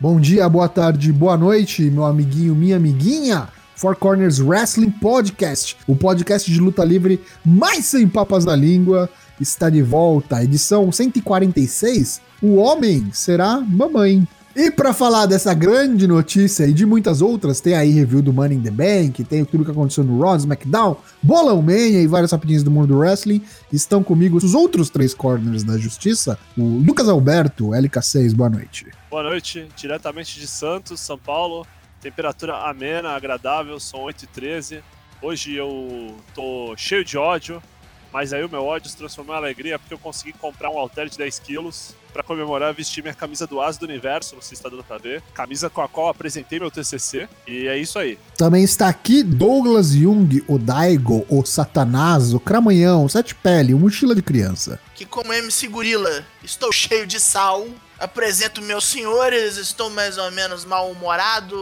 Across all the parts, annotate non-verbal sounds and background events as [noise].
Bom dia, boa tarde, boa noite, meu amiguinho, minha amiguinha. Four Corners Wrestling Podcast, o podcast de luta livre mais sem papas na língua, está de volta. Edição 146. O homem será mamãe. E para falar dessa grande notícia e de muitas outras, tem aí review do Money in the Bank, tem tudo que aconteceu no Raw, SmackDown, Bolão Mania e várias rapidinhas do mundo do wrestling. Estão comigo os outros três corners da justiça, o Lucas Alberto, LK6, boa noite. Boa noite, diretamente de Santos, São Paulo. Temperatura amena, agradável, são 8 e 13 Hoje eu tô cheio de ódio, mas aí o meu ódio se transformou em alegria porque eu consegui comprar um halter de 10 quilos para comemorar vestir minha camisa do As do Universo, não sei se está dando para ver. Camisa com a qual apresentei meu TCC. E é isso aí. Também está aqui Douglas Jung, o Daigo, o Satanás, o Cramanhão, o Sete Pele, o Mochila de Criança. Que como MC Gorila, estou cheio de sal. Apresento meus senhores, estou mais ou menos mal-humorado,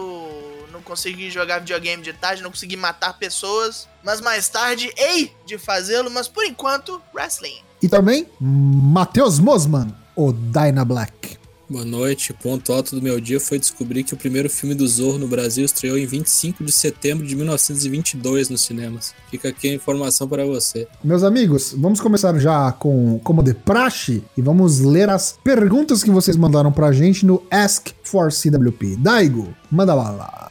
não consegui jogar videogame de tarde, não consegui matar pessoas, mas mais tarde hei de fazê-lo, mas por enquanto, wrestling. E também, Matheus Mosman, o Dyna Black. Boa noite. Ponto alto do meu dia foi descobrir que o primeiro filme do Zorro no Brasil estreou em 25 de setembro de 1922 nos cinemas. Fica aqui a informação para você. Meus amigos, vamos começar já com como de praxe e vamos ler as perguntas que vocês mandaram pra gente no Ask for CWP. Daigo, manda lá.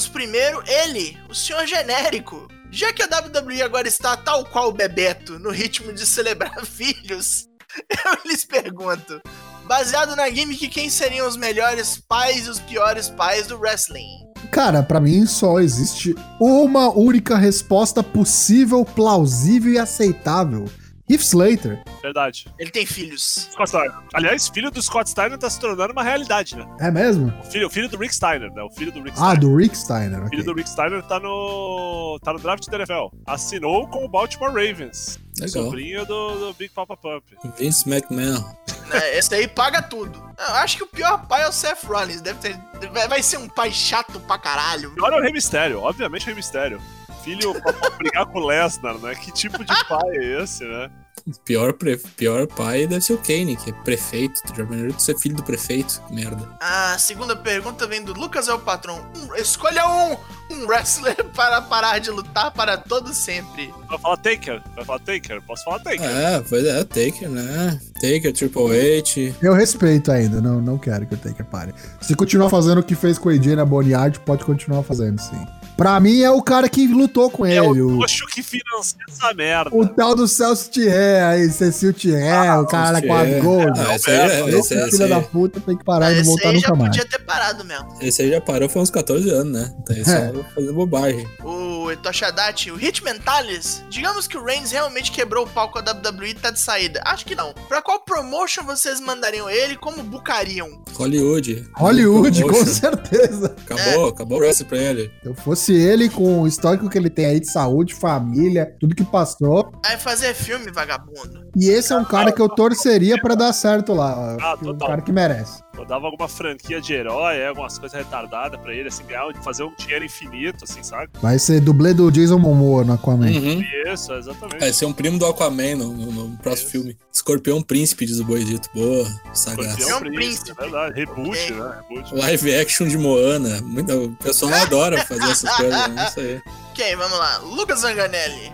Temos primeiro ele, o senhor genérico. Já que a WWE agora está tal qual o Bebeto, no ritmo de celebrar [laughs] filhos, eu lhes pergunto: baseado na gimmick, quem seriam os melhores pais e os piores pais do wrestling? Cara, para mim só existe uma única resposta possível, plausível e aceitável. Heath Slater. Verdade. Ele tem filhos. Scott Steiner. Aliás, filho do Scott Steiner tá se tornando uma realidade, né? É mesmo? O filho, o filho do Rick Steiner, né? O filho do Rick Ah, Steiner. do Rick Steiner. O filho do Rick Steiner tá no. tá no draft da NFL. Assinou com o Baltimore Ravens. Legal. Sobrinho do, do Big Papa Pump. Vince McMahon. Né, Esse aí paga tudo. Eu acho que o pior pai é o Seth Rollins. Deve ter, vai- vai ser um pai chato pra caralho. Pior é o Rei Mistério, obviamente o Rei Mistério. Filho pra, pra brigar com o Lesnar, né? Que tipo de pai é esse, né? O pior, pre- pior pai deve ser o Kane, que é prefeito. Tu já imaginou tu ser filho do prefeito? Que merda. A segunda pergunta vem do Lucas é o patrão. Um- escolha um, um wrestler [laughs] para parar de lutar para todo sempre. Vai falar Taker? Vai falar Taker? Posso falar Taker? É, pois é, Taker, né? Taker, Triple H. Eu respeito ainda, não, não quero que o Taker pare. Se continuar fazendo o que fez com o AJ na Boneyard, pode continuar fazendo, sim. Pra mim é o cara que lutou com É ele, o o, Oxo que financia essa merda. o tal do Celso Thierry aí, Cecil Thierry, Ah, o cara com a. Gold. Ah, esse aí, é- Esse esse, Esse esse, filho da aí, puta tem que parar e não Esse voltar aí já nunca mais. podia ter parado mesmo. esse aí já parou faz uns 14 anos, né? Tá aí só É. fazendo bobagem. O Etoshadachi, o Hit Mentalis. Digamos que o Reigns realmente quebrou o palco com a WWE e tá de saída. Acho que não. Pra qual promotion vocês mandariam ele como bucariam? Hollywood. Hollywood, com certeza. Acabou, acabou o wrestling pra ele. Se eu fosse ele, com o histórico que ele tem aí de saúde, família, tudo que passou. Vai fazer filme, vagabundo. E esse é um cara que eu torceria pra dar certo lá. Ah, é um cara que merece. Eu dava alguma franquia de herói, é, algumas coisas retardadas pra ele, assim, ganhar, fazer um dinheiro infinito, assim, sabe? Vai ser dublê do Jason Momoa no Aquaman. Uhum. Isso, exatamente. Vai ser um primo do Aquaman no, no- no próximo Isso. filme. Escorpião Príncipe, diz o boi dito. Boa, sagaz. Escorpião Príncipe. É verdade. Reboot, né? Reboot. Live action de Moana. Muito, o pessoal adora fazer essas coisas, né? Isso aí. Ok, vamos lá. Lucas Zanganelli.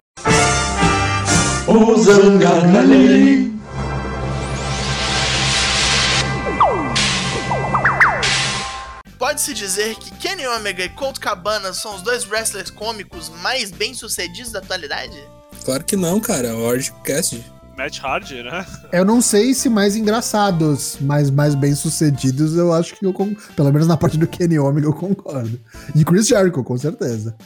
O Zanganelli. Pode-se dizer que Kenny Omega e Colt Cabana são os dois wrestlers cômicos mais bem-sucedidos da atualidade? Claro que não, cara. É o Orange Cassidy. Matt Hardy, né? Eu não sei se mais engraçados, mas mais bem sucedidos, eu acho que eu pelo menos na parte do Kenny Omega eu concordo. E Chris Jericho, com certeza.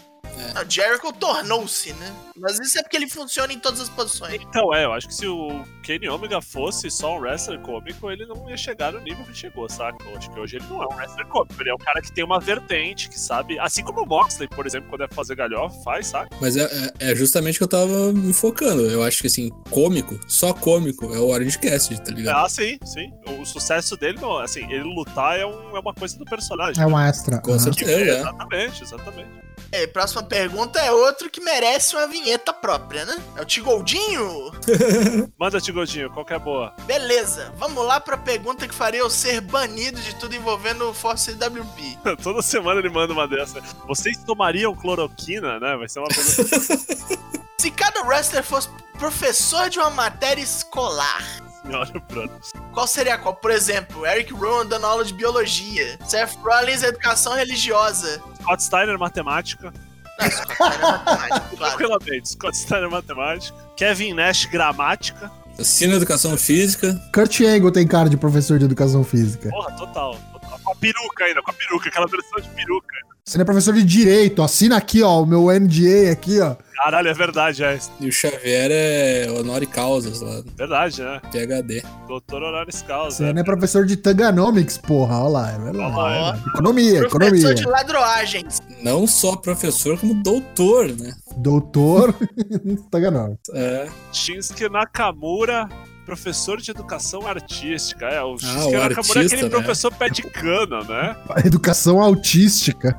Não, Jericho tornou-se, né? Mas isso é porque ele funciona em todas as posições. Então, é, eu acho que se o Kenny Omega fosse só um wrestler cômico, ele não ia chegar no nível que chegou, saca? Eu acho que hoje ele não é um wrestler cômico, ele é um cara que tem uma vertente, que sabe. Assim como o Moxley, por exemplo, quando é fazer galhofa, faz, saca? Mas é, é- é justamente o que eu tava me focando. Eu acho que, assim, cômico, só cômico, é o Orange Cassidy, tá ligado? Ah, sim, sim. O sucesso dele, não, assim, ele lutar é, um- é uma coisa do personagem. É um extra. Com Aham. certeza, é. Exatamente, exatamente. É, próxima pergunta é outro que merece uma vinheta própria, né? É o Tigoldinho? [laughs] Manda, Tigodinho, qual que é boa? Beleza, vamos lá pra pergunta que faria eu ser banido de tudo envolvendo o Force WP. [laughs] Toda semana ele manda uma dessa. Vocês tomariam cloroquina, né? Vai ser uma pergunta [laughs] Se cada wrestler fosse professor de uma matéria escolar, senhora [laughs] Brothers. qual seria qual? Por exemplo, Eric Rowan dando aula de biologia, Seth Rollins educação religiosa. Scott Steiner, matemática. Não, isso cara, é matemática, [laughs] claro. Tranquilamente. Scott Steiner, matemática. Kevin Nash, gramática. Ensino educação física. Kurt Angle tem cara de professor de educação física. Porra, total. total. Com a peruca ainda, com a peruca. Aquela versão de peruca. Você não é professor de direito, assina aqui, ó, o meu NDA aqui, ó. Caralho, é verdade, é. E o Xavier é honor e causas lá, Verdade, né? PHD. Doutor honoris causa. Você não é professor de Tanganomics, porra, olha lá, é verdade. Olha lá, é. Economia, Professor economia. de ladroagens. Não só professor, como doutor, né? Doutor [laughs] Tanganomics. É. Shinsuke Nakamura, professor de educação artística. É, o Shinsuke o Nakamura é artista, aquele né? professor pé de cana, né? [laughs] Educação autística.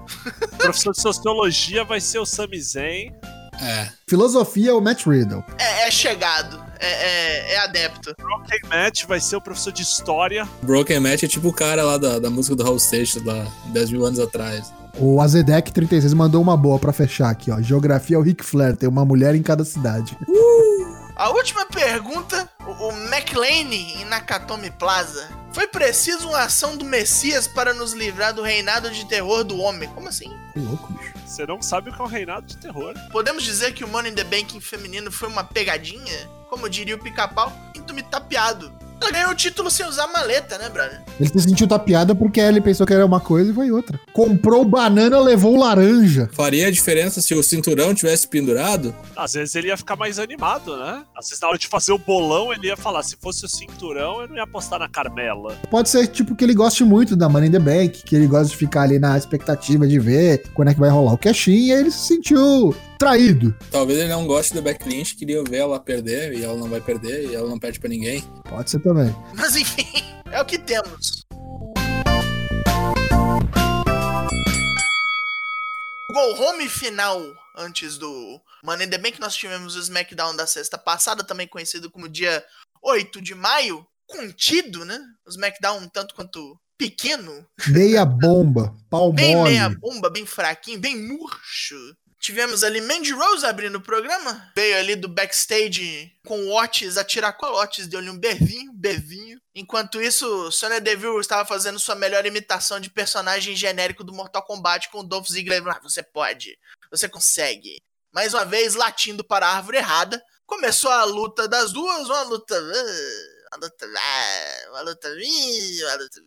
O professor de sociologia vai ser o Sami Zayn. É. Filosofia, o Matt Riddle. É, é chegado. É, é, é adepto. Broken Matt vai ser o professor de história. Broken Match é tipo o cara lá da, da música do Hall Station, lá 10 mil anos atrás. O Azedec 36 mandou uma boa pra fechar aqui, ó. Geografia é o Ric Flair, tem uma mulher em cada cidade. A última pergunta, o, o McLean em Nakatomi Plaza. Foi preciso uma ação do Messias para nos livrar do reinado de terror do homem. Como assim? Que louco, bicho. Você não sabe o que é um reinado de terror. Podemos dizer que o Money in the Bank feminino foi uma pegadinha? Como diria o pica-pau, sinto-me tapeado. Ela ganhou o título sem usar maleta, né, brother? Ele se sentiu tapeado porque ele pensou que era uma coisa e foi outra. Comprou banana, levou laranja. Faria a diferença se o cinturão tivesse pendurado? Às vezes ele ia ficar mais animado, né? Às vezes na hora de fazer o bolão ele ia falar: se fosse o cinturão, eu não ia apostar na Carmela. Pode ser tipo que ele goste muito da Money in the Bank, que ele gosta de ficar ali na expectativa de ver quando é que vai rolar o cash-in, e aí ele se sentiu traído. Talvez ele não goste do Beck Lynch, queria ver ela perder, e ela não vai perder, e ela não perde pra ninguém. Pode ser também. Mas enfim, [laughs] é o que temos. O Go Home final antes do Money in the Bank, nós tivemos o SmackDown da sexta passada, também conhecido como dia 8 de maio. Contido, né? O SmackDown um tanto quanto pequeno, Meia bomba, pau bem mole. meia bomba, bem fraquinho, bem murcho. Tivemos ali Mandy Rose abrindo o programa. Veio ali do backstage com o Otis a tiracolo. Otis deu-lhe um bevinho, bevinho. Enquanto isso, Sonya Deville estava fazendo sua melhor imitação de personagem genérico do Mortal Kombat com o Dolph Ziggler. Ah, você pode, você consegue. Mais uma vez, latindo para a árvore errada. Começou a luta das duas, uma luta... ah, Uma luta... ah, Uma luta... Uma luta...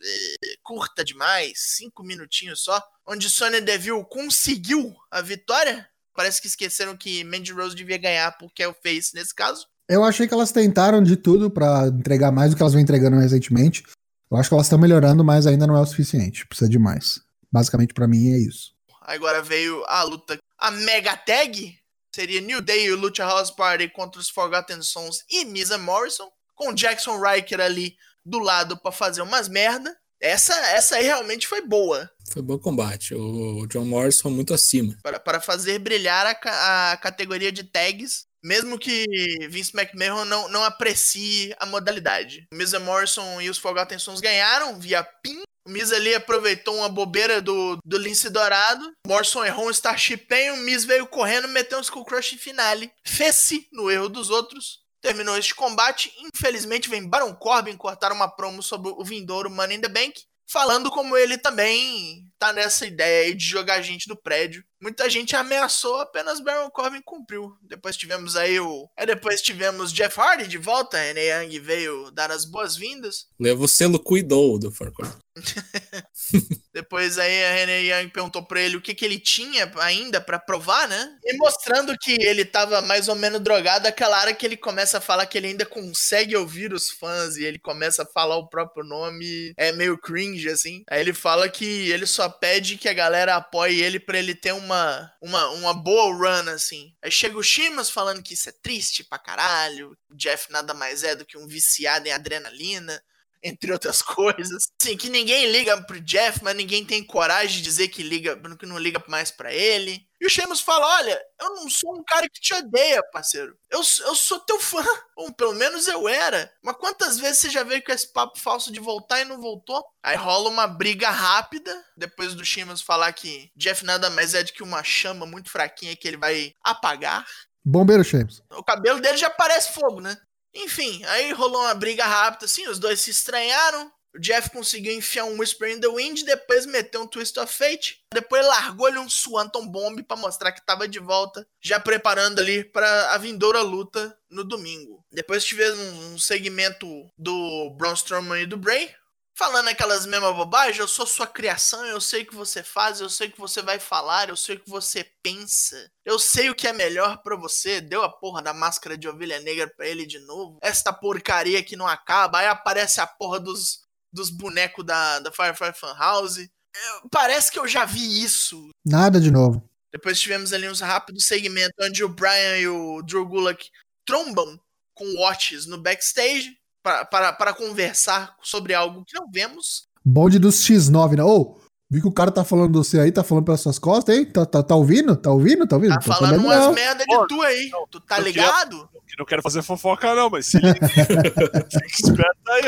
Curta demais, cinco minutinhos só. Onde Sonya Deville conseguiu a vitória. Parece que esqueceram que Mandy Rose devia ganhar porque é o Face nesse caso. Eu achei que elas tentaram de tudo pra entregar mais do que elas vêm entregando recentemente. Eu acho que elas estão melhorando, mas ainda não é o suficiente. Precisa de mais. Basicamente, pra mim, é isso. Agora veio a luta. A Mega Tag seria New Day e Lucha House Party contra os Forgotten Sons e Misa Morrison. Com Jackson Riker ali do lado pra fazer umas merda. Essa, essa aí realmente foi boa. Foi bom combate. O John Morrison muito acima. Para, para fazer brilhar a, a categoria de tags. Mesmo que Vince McMahon não, não aprecie a modalidade. O Misa Morrison e os Forgotten Sons ganharam via pin. O Miz ali aproveitou uma bobeira do, do Lince Dourado. Morrison errou um Starship Pain. O Miz veio correndo, meteu um Skull Crush em finale. Fez-se no erro dos outros. Terminou este combate. Infelizmente, vem Baron Corbin cortar uma promo sobre o vindouro Money in the Bank. Falando como ele também tá nessa ideia de jogar gente do prédio. Muita gente ameaçou, apenas Baron Corbin cumpriu. Depois tivemos aí o. Aí depois tivemos Jeff Hardy de volta. Renee Young veio dar as boas-vindas. Leva o selo cuidou do Farquhar. [laughs] Depois aí a Renee Young perguntou pra ele o que, que ele tinha ainda pra provar, né? E mostrando que ele tava mais ou menos drogado, aquela hora que ele começa a falar que ele ainda consegue ouvir os fãs e ele começa a falar o próprio nome, é meio cringe, assim. Aí ele fala que ele só pede que a galera apoie ele pra ele ter uma, uma, uma boa run, assim. Aí chega o Shimas falando que isso é triste pra caralho, o Jeff nada mais é do que um viciado em adrenalina entre outras [laughs] coisas. Assim, que ninguém liga pro Jeff, mas ninguém tem coragem de dizer que liga, que não liga mais pra ele. E o Sheamus fala: Olha, eu não sou um cara que te odeia, parceiro. Eu, eu sou teu fã. [laughs] Ou pelo menos eu era. Mas quantas vezes você já veio com esse papo falso de voltar e não voltou? Aí rola uma briga rápida. Depois do Sheamus falar que Jeff nada mais é do que uma chama muito fraquinha que ele vai apagar. Bombeiro Sheamus. O cabelo dele já parece fogo, né? Enfim, aí rolou uma briga rápida assim, os dois se estranharam. O Jeff conseguiu enfiar um Whisper in the Wind, depois meteu um Twist of Fate, depois largou-lhe um Swanton Bomb para mostrar que estava de volta, já preparando ali para a vindoura luta no domingo. Depois tivemos um segmento do Braun Strowman e do Bray, falando aquelas mesmas bobagens, eu sou sua criação, eu sei o que você faz, eu sei o que você vai falar, eu sei o que você pensa. Eu sei o que é melhor para você. Deu a porra da máscara de ovelha negra pra ele de novo. Esta porcaria que não acaba. Aí aparece a porra dos dos bonecos da, da Firefly Funhouse. Eu, parece que eu já vi isso. Nada de novo. Depois tivemos ali uns rápidos segmentos onde o Brian e o Drew Gulak trombam com Watches no backstage para conversar sobre algo que não vemos. Bonde dos X9, né? Ô, oh, vi que o cara tá falando de você aí, tá falando pelas suas costas, hein? Tá, tá, tá ouvindo? Tá ouvindo? Tá ouvindo? Tá, tá falando umas não. merda de tu aí. Não, tu tá ligado? Queria, não quero fazer fofoca, não, mas se liga. [laughs] fica esperto aí.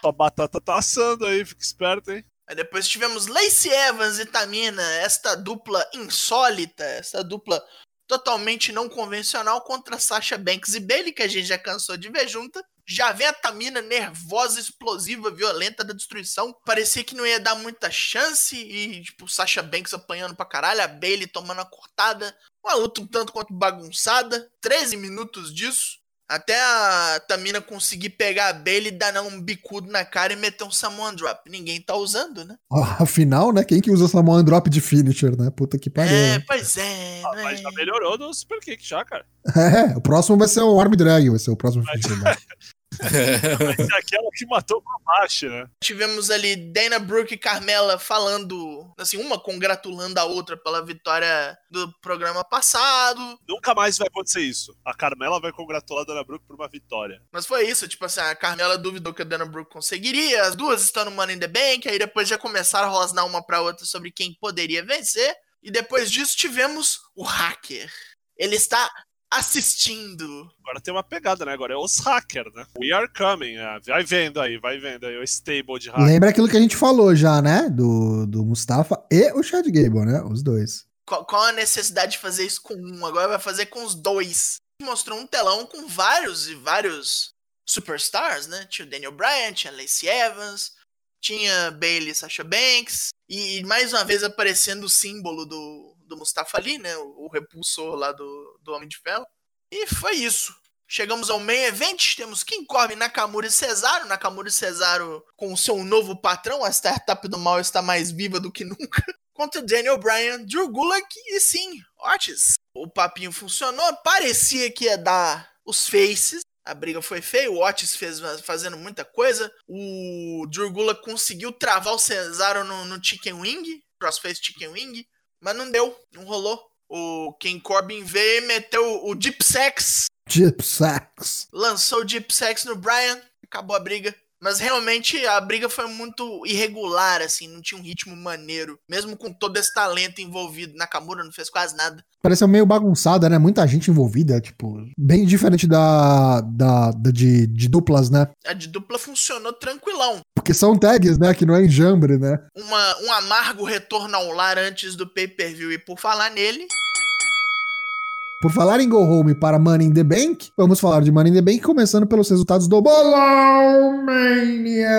Tua batata tá assando aí, fica esperto, hein? Aí depois tivemos Lacey Evans e Tamina, esta dupla insólita, esta dupla totalmente não convencional contra Sasha Banks e Bailey, que a gente já cansou de ver junta. Já vem a Tamina nervosa, explosiva, violenta da destruição. Parecia que não ia dar muita chance. E, tipo, Sasha Banks apanhando pra caralho, a Bailey tomando a cortada. Uma luta um tanto quanto bagunçada. 13 minutos disso. Até a Tamina conseguir pegar a Bailey, dar um bicudo na cara e meter um Samoan Drop. Ninguém tá usando, né? [laughs] Afinal, né? Quem que usa Samoan Drop de finisher, né? Puta que pariu. É, né? pois é. Ah, mas já melhorou do Super Kick já, cara. [laughs] É, o próximo vai ser o Arm Drag, vai ser o próximo finisher. Né? [laughs] é aquela que matou o Komachi, né? Tivemos ali Dana Brooke e Carmela falando, assim, uma congratulando a outra pela vitória do programa passado. Nunca mais vai acontecer isso. A Carmela vai congratular a Dana Brooke por uma vitória. Mas foi isso, tipo assim, a Carmela duvidou que a Dana Brooke conseguiria, as duas estão no Money in the Bank, aí depois já começaram a rosnar uma pra outra sobre quem poderia vencer. E depois disso tivemos o hacker. Ele está assistindo. Agora tem uma pegada, né? Agora é os hackers, né? We are coming. É. Vai vendo aí, vai vendo aí o stable de hackers. Lembra aquilo que a gente falou já, né? Do, do Mustafa e o Chad Gable, né? Os dois. Qual, qual a necessidade de fazer isso com um? Agora vai fazer com os dois. Mostrou um telão com vários e vários superstars, né? Tinha o Daniel Bryan, tinha Lacey Evans, tinha Bailey Sasha Banks, e mais uma vez aparecendo o símbolo do, do Mustafa Ali, né? O, repulsor lá do, do Homem de Ferro. E foi isso. Chegamos ao main event, temos King Corbin, Nakamura e Cesaro. Nakamura e Cesaro com o seu novo patrão, a startup do mal está mais viva do que nunca. [laughs] Contra Daniel Bryan, Drew Gulak e sim, Otis. O papinho funcionou, parecia que ia dar os faces. A briga foi feia, o Otis fez fazendo muita coisa. O Drew Gulak conseguiu travar o Cesaro no, no Chicken Wing, Crossface Chicken Wing. Mas não deu, não rolou. O King Corbin veio e meteu o Deep Sex. Deep Sex. Lançou o Deep Sex no Brian, acabou a briga. Mas realmente a briga foi muito irregular, assim, não tinha um ritmo maneiro. Mesmo com todo esse talento envolvido. Nakamura não fez quase nada. Pareceu meio bagunçada, né? Muita gente envolvida, tipo, bem diferente da, da, da de, de duplas, né? A de dupla funcionou tranquilão. Porque são tags, né? Que não é enjambre, né? Uma, um amargo retorno ao lar antes do pay-per-view. E por falar nele, por falar em Go Home para Money in the Bank, vamos falar de Money in the Bank, começando pelos resultados do Bolão Mania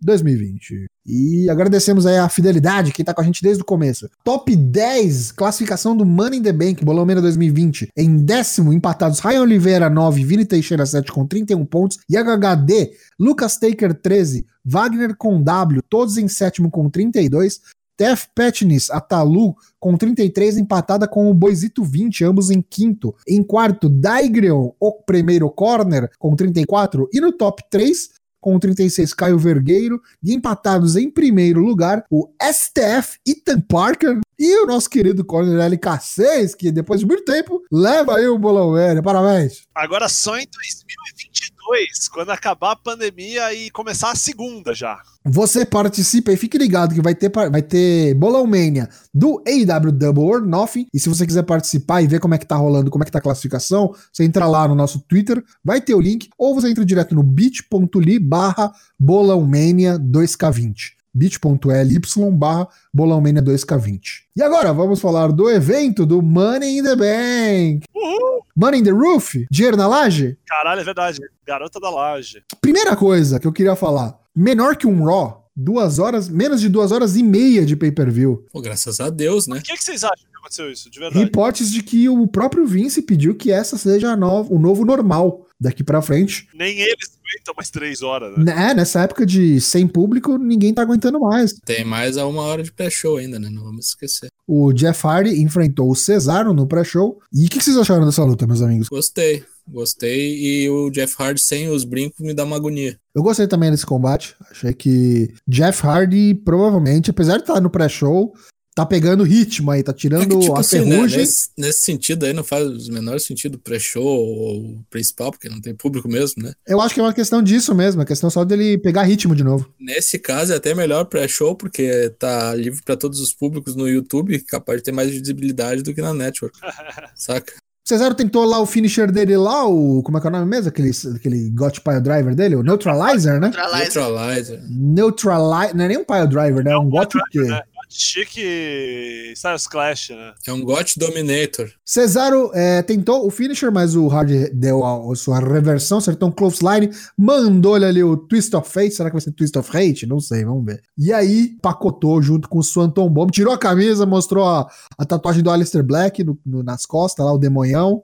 2020. E agradecemos aí a fidelidade, quem tá com a gente desde o começo. Top 10, classificação do Money in the Bank, Bolão Mania 2020. Em décimo, empatados Ryan Oliveira 9, Vini Teixeira 7 com 31 pontos. E HHD, Lucas Taker 13, Wagner com W, todos em sétimo com 32. Tef Petnis, Atalu, com 33, empatada com o Boisito 20, ambos em quinto. Em quarto, Daigreon, o primeiro corner, com 34. E no top 3, com 36, Caio Vergueiro. E empatados em primeiro lugar, o STF, Ethan Parker. E o nosso querido corner LK6, que depois de muito tempo leva aí o bolão velho. Parabéns. Agora só em 2022 2, quando acabar a pandemia e começar a segunda já. Você participa e fique ligado que vai ter, vai ter Bolão Mania do AW Double or Nothing. E se você quiser participar e ver como é que tá rolando, como é que tá a classificação, você entra lá no nosso Twitter, vai ter o link, ou você entra direto no bit.ly barra Bolão Mania 2K20 bit.ly barra bolãomania 2K20. E agora, vamos falar do evento do Money in the Bank. Uhul! Money in the Roof? Dinheiro na laje? Caralho, é verdade. Garota da laje. Primeira coisa que eu queria falar. Menor que um Raw, duas horas, menos de duas horas e meia de pay-per-view. Pô, graças a Deus, né? O que, que vocês acham que aconteceu isso, de verdade? Hipótese de que o próprio Vince pediu que essa seja a nova, o novo normal daqui pra frente. Nem eles aguentam mais três horas, né? É, nessa época de sem público, ninguém tá aguentando mais. Tem mais a uma hora de pré-show ainda, né? Não vamos esquecer. O Jeff Hardy enfrentou o Cesaro no pré-show. E o que, que vocês acharam dessa luta, meus amigos? Gostei, gostei. E o Jeff Hardy sem os brincos me dá uma agonia. Eu gostei também desse combate. Achei que Jeff Hardy, provavelmente, apesar de estar no pré-show, tá pegando ritmo aí, tá tirando É que, tipo a assim, né, nesse, nesse sentido aí não faz o menor sentido pré-show ou principal, porque não tem público mesmo, né? Eu acho que é uma questão disso mesmo, é questão só dele pegar ritmo de novo. Nesse caso é até melhor pré-show, porque tá livre pra todos os públicos no YouTube, capaz de ter mais visibilidade do que na network. [laughs] Saca? Cesaro tentou lá o finisher dele lá, o. Como é que é o nome mesmo? Aquele, aquele Got Pile Driver dele? O Neutralizer, né? Neutralizer. Neutralizer. Neutralizer. Não é nem um Pile Driver, né? É um Got o quê? né? Chique Styles Clash, né? É um GOT Dominator. Cesaro é, tentou o finisher, mas o Hardy deu a, a sua reversão, acertou um clothesline, mandou-lhe ali o Twist of Fate. Será que vai ser Twist of Hate? Não sei, vamos ver. E aí, pacotou junto com o Swanton Bomb, tirou a camisa, mostrou a, a tatuagem do Aleister Black no- no- nas costas, lá, o demonhão,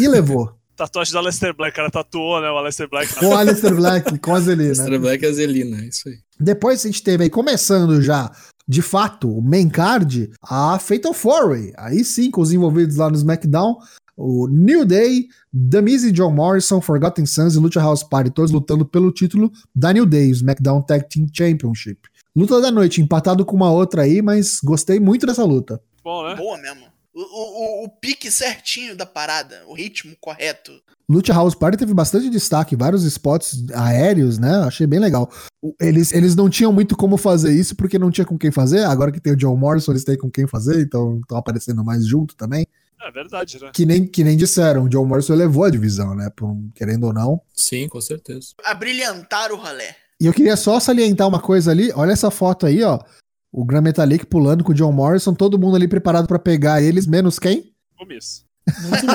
e levou. [laughs] Tatuagem do Aleister Black, o cara tatuou, né? O Aleister Black o Aleister Black com a Zelina. Extra Black e Azelina, é isso aí. Depois a gente teve aí, começando já, de fato, o main card, a Fatal 4-Way. Aí sim, com os envolvidos lá no SmackDown, o New Day, The Miz e John Morrison, Forgotten Sons e Lucha House Party, todos lutando pelo título da New Day, o SmackDown Tag Team Championship. Luta da noite, empatado com uma outra aí, mas gostei muito dessa luta. Bom, né? Boa mesmo. O, o, o, pique certinho da parada, o ritmo correto. Lucha House Party teve bastante destaque, vários spots aéreos, né? Achei bem legal. Eles, eles não tinham muito como fazer isso porque não tinha com quem fazer. Agora que tem o John Morrison, eles têm com quem fazer, então estão aparecendo mais junto também. É verdade, né? Que nem, que nem disseram, o John Morrison levou a divisão, né? Por um- querendo ou não. Sim, com certeza. A brilhantar o rolê. E eu queria só salientar uma coisa ali. Olha essa foto aí, ó. O Gran Metalik pulando com o John Morrison, todo mundo ali preparado pra pegar eles, menos quem? Miss. Muito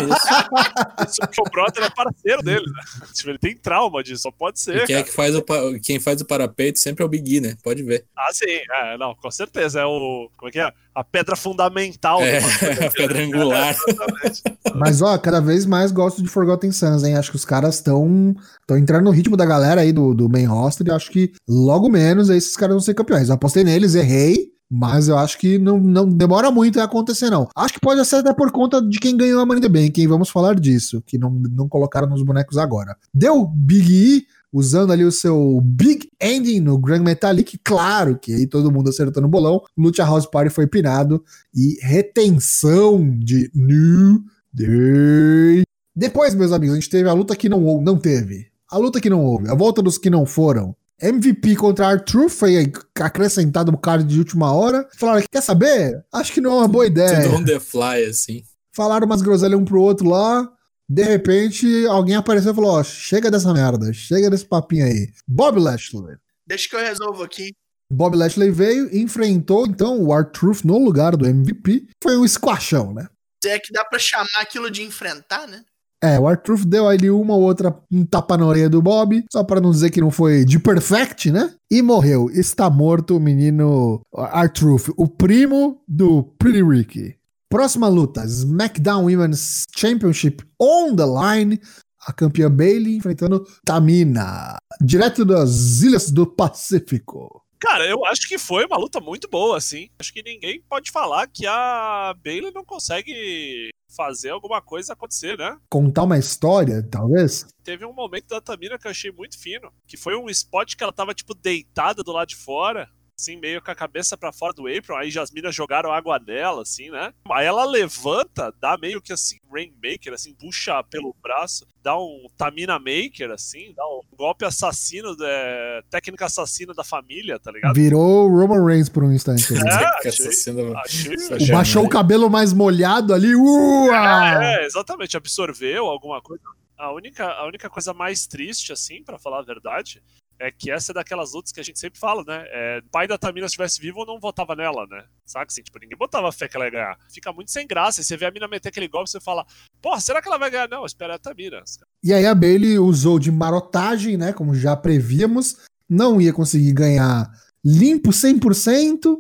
porque [laughs] o Brother é parceiro dele, né? Tipo, ele tem trauma disso, só pode ser. E quem é que faz o, pa- quem faz o parapeito sempre é o Big E, né? Pode ver. Ah, sim, é, não, com certeza. É o. Como é que é? A pedra fundamental. É, do bagulho. [laughs] a pedra angular. [laughs] Exatamente. Mas, ó, cada vez mais gosto de Forgotten Sons, hein? Acho que os caras estão estão entrando no ritmo da galera aí do, do main roster e acho que logo menos aí esses caras vão ser campeões. Eu apostei neles, errei, mas eu acho que não, não demora muito a acontecer, não. Acho que pode ser até por conta de quem ganhou a Money the Bank, hein? Vamos falar disso, que não, não colocaram nos bonecos agora. Deu Big E, usando ali o seu Big Ending no Grand Metalik, claro que aí todo mundo acertou no bolão. Lucha House Party foi pinado e retenção de New Day. Depois, meus amigos, a gente teve a luta que não, não teve. A luta que não houve, a volta dos que não foram. MVP contra R-Truth foi acrescentado no card de última hora. Falaram, quer saber? Acho que não é uma boa ideia. Tudo on the fly, assim. Falaram umas groselhas um pro outro lá. De repente, alguém apareceu e falou: Ó, chega dessa merda, chega desse papinho aí. Bob Lashley. Deixa que eu resolvo aqui. Bob Lashley veio e enfrentou então o R-Truth no lugar do MVP. Foi um squashão, né? Se é que dá pra chamar aquilo de enfrentar, né? É, o R-Truth deu ali uma ou outra um tapa na orelha do Bob, só pra não dizer que não foi de perfect, né? E morreu. Está morto o menino R-Truth, o primo do Pretty Ricky. Próxima luta: SmackDown Women's Championship on the line. A campeã Bailey enfrentando Tamina, direto das Ilhas do Pacífico. Cara, eu acho que foi uma luta muito boa, assim. Acho que ninguém pode falar que a Bailey não consegue fazer alguma coisa acontecer, né? Contar uma história, talvez. Teve um momento da Tamina que eu achei muito fino, que foi um spot que ela tava, tipo, deitada do lado de fora, assim, meio com a cabeça para fora do apron, aí as minas jogaram água nela, assim, né? Aí ela levanta, dá meio que assim, Rainmaker, assim, puxa pelo braço, dá um Tamina Maker, assim, dá um golpe assassino, é, técnica assassina da família, tá ligado? Virou Roman Reigns por um instante. É, achei, achei. Baixou o cabelo mais molhado ali. Ua! É, exatamente, absorveu alguma coisa. A única, a única coisa mais triste, assim, pra falar a verdade, é que essa é daquelas lutas que a gente sempre fala, né? É, pai da Tamina se estivesse vivo, eu não votava nela, né? Saca assim? Tipo, ninguém botava fé que ela ia ganhar. Fica muito sem graça. E você vê a mina meter aquele golpe, você fala, porra, será que ela vai ganhar? Não, espera a Tamina. E aí a Bailey usou de marotagem, né? Como já prevíamos. Não ia conseguir ganhar limpo 100%.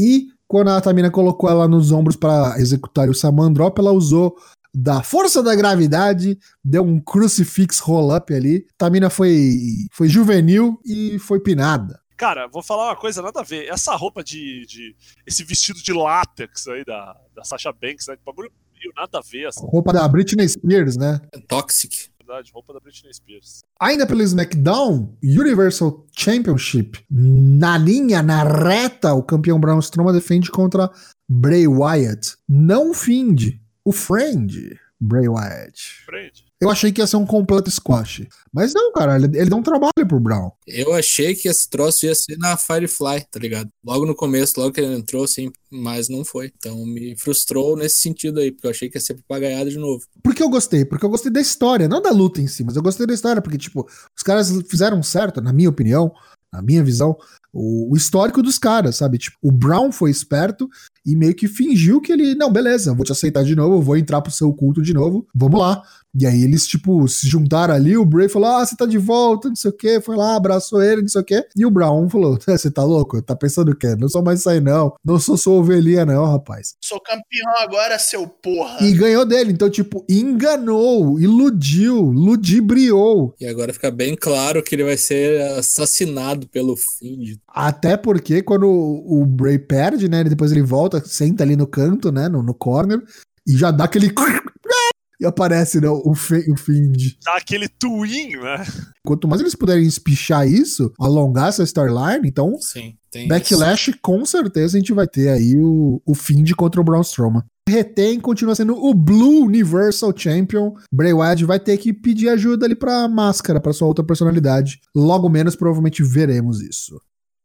E quando a Tamina colocou ela nos ombros para executar o Saman Drop, ela usou da força da gravidade, deu um crucifix roll-up ali. Tamina foi, foi juvenil e foi pinada. Cara, vou falar uma coisa, nada a ver. Essa roupa de. de esse vestido de látex aí da, da Sasha Banks, né? Que bagulho meio nada a ver, assim, Roupa da Britney Spears, né? Toxic. na verdade. Roupa da Britney Spears. Ainda pelo SmackDown, Universal Championship, na linha, na reta, o campeão Braun Strowman defende contra Bray Wyatt. Não o Find, o Friend, Bray Wyatt. Frente. Eu achei que ia ser um completo squash. Mas não, cara, ele, ele dá um trabalho pro Brown. Eu achei que esse troço ia ser na Firefly, tá ligado? Logo no começo, logo que ele entrou, assim, mas não foi. Então me frustrou nesse sentido aí, porque eu achei que ia ser papagaiada de novo. Por que eu gostei? Porque eu gostei da história, não da luta em si, mas eu gostei da história, porque, tipo, os caras fizeram certo, na minha opinião, na minha visão, o, o histórico dos caras, sabe? Tipo, o Brown foi esperto e meio que fingiu que ele, não, beleza, eu vou te aceitar de novo, eu vou entrar pro seu culto de novo, vamos lá. E aí eles, tipo, se juntaram ali, o Bray falou, ah, você tá de volta, não sei o quê, foi lá, abraçou ele, não sei o quê. E o Brown falou, você tá louco? Tá pensando o quê? Não sou mais isso aí não, não sou sua ovelhinha não, rapaz. Sou campeão agora, seu porra. E ganhou dele, então, tipo, enganou, iludiu, ludibriou. E agora fica bem claro que ele vai ser assassinado pelo Find. Até porque quando o, Bray perde, né? ele- Depois ele volta, senta ali no canto, né? No, no corner, e já dá aquele. [laughs] E aparece né, o, Fe- o Find. Dá aquele twin, né? Quanto mais eles puderem espichar isso, alongar essa storyline, então, Sim, tem isso. Backlash, com certeza a gente vai ter aí o, o Find contra o Braun Strowman. Retém, continua sendo o Blue Universal Champion. Bray Wyatt vai ter que pedir ajuda ali pra máscara, pra sua outra personalidade. Logo menos, provavelmente veremos isso.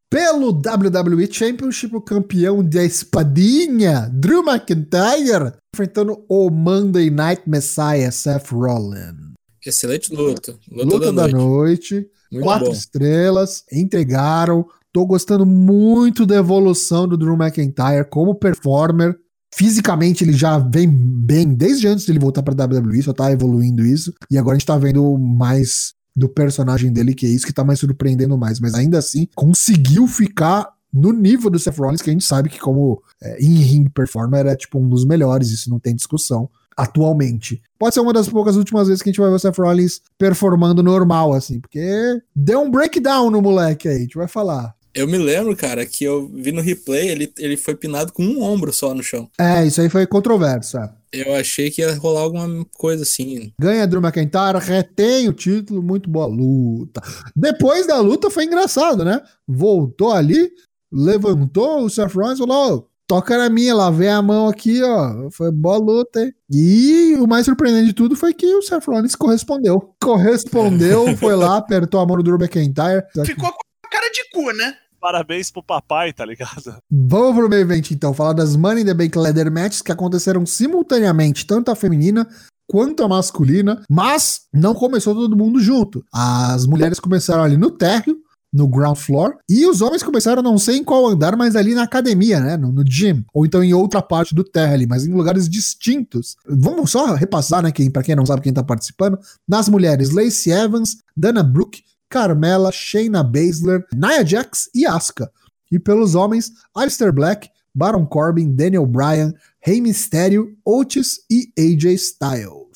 Pelo WWE Championship, o campeão da espadinha, Drew McIntyre, enfrentando o Monday Night Messiah, Seth Rollins. Excelente luta. Luta, Luta da, da noite. noite. Quatro bom. estrelas, entregaram. Tô gostando muito da evolução do Drew McIntyre como performer. Fisicamente ele já vem bem desde antes de ele voltar pra WWE, só tá evoluindo isso. E agora a gente tá vendo mais do personagem dele, que é isso que tá mais surpreendendo mais. Mas ainda assim, conseguiu ficar no nível do Seth Rollins, que a gente sabe que como é, in-ring performer é tipo um dos melhores, isso não tem discussão atualmente. Pode ser uma das poucas últimas vezes que a gente vai ver o Seth Rollins performando normal, assim, porque deu um breakdown no moleque aí, a gente vai falar. Eu me lembro, cara, que eu vi no replay, ele, ele foi pinado com um ombro só no chão. É, isso aí foi controverso. é. Eu achei que ia rolar alguma coisa assim. Ganha Drew McIntyre, retém o título, muito boa luta. Depois da luta foi engraçado, né? Voltou ali, levantou o Seth Rollins e falou: "Ô, toca na minha, lavei a mão aqui, ó. Foi boa luta, hein? E o mais surpreendente de tudo foi que o Seth Rollins correspondeu. Correspondeu, [laughs] foi lá, apertou a mão do Drew McIntyre. Ficou com a cara de cu, né? Parabéns pro papai, tá ligado? Vamos pro main event então, falar das Money in the Bank Leather Matches que aconteceram simultaneamente, tanto a feminina quanto a masculina, mas não começou todo mundo junto. As mulheres começaram ali no térreo, no ground floor, e os homens começaram não sei em qual andar, mas ali na academia, né, no, no gym, ou então em outra parte do térreo ali, mas em lugares distintos. Vamos só repassar, né, quem, pra quem não sabe quem tá participando, nas mulheres, Lacey Evans, Dana Brooke, Carmela, Shayna Baszler, Nia Jax e Asuka. E pelos homens, Alistair Black, Baron Corbin, Daniel Bryan, Rey Mysterio, Otis e AJ Styles.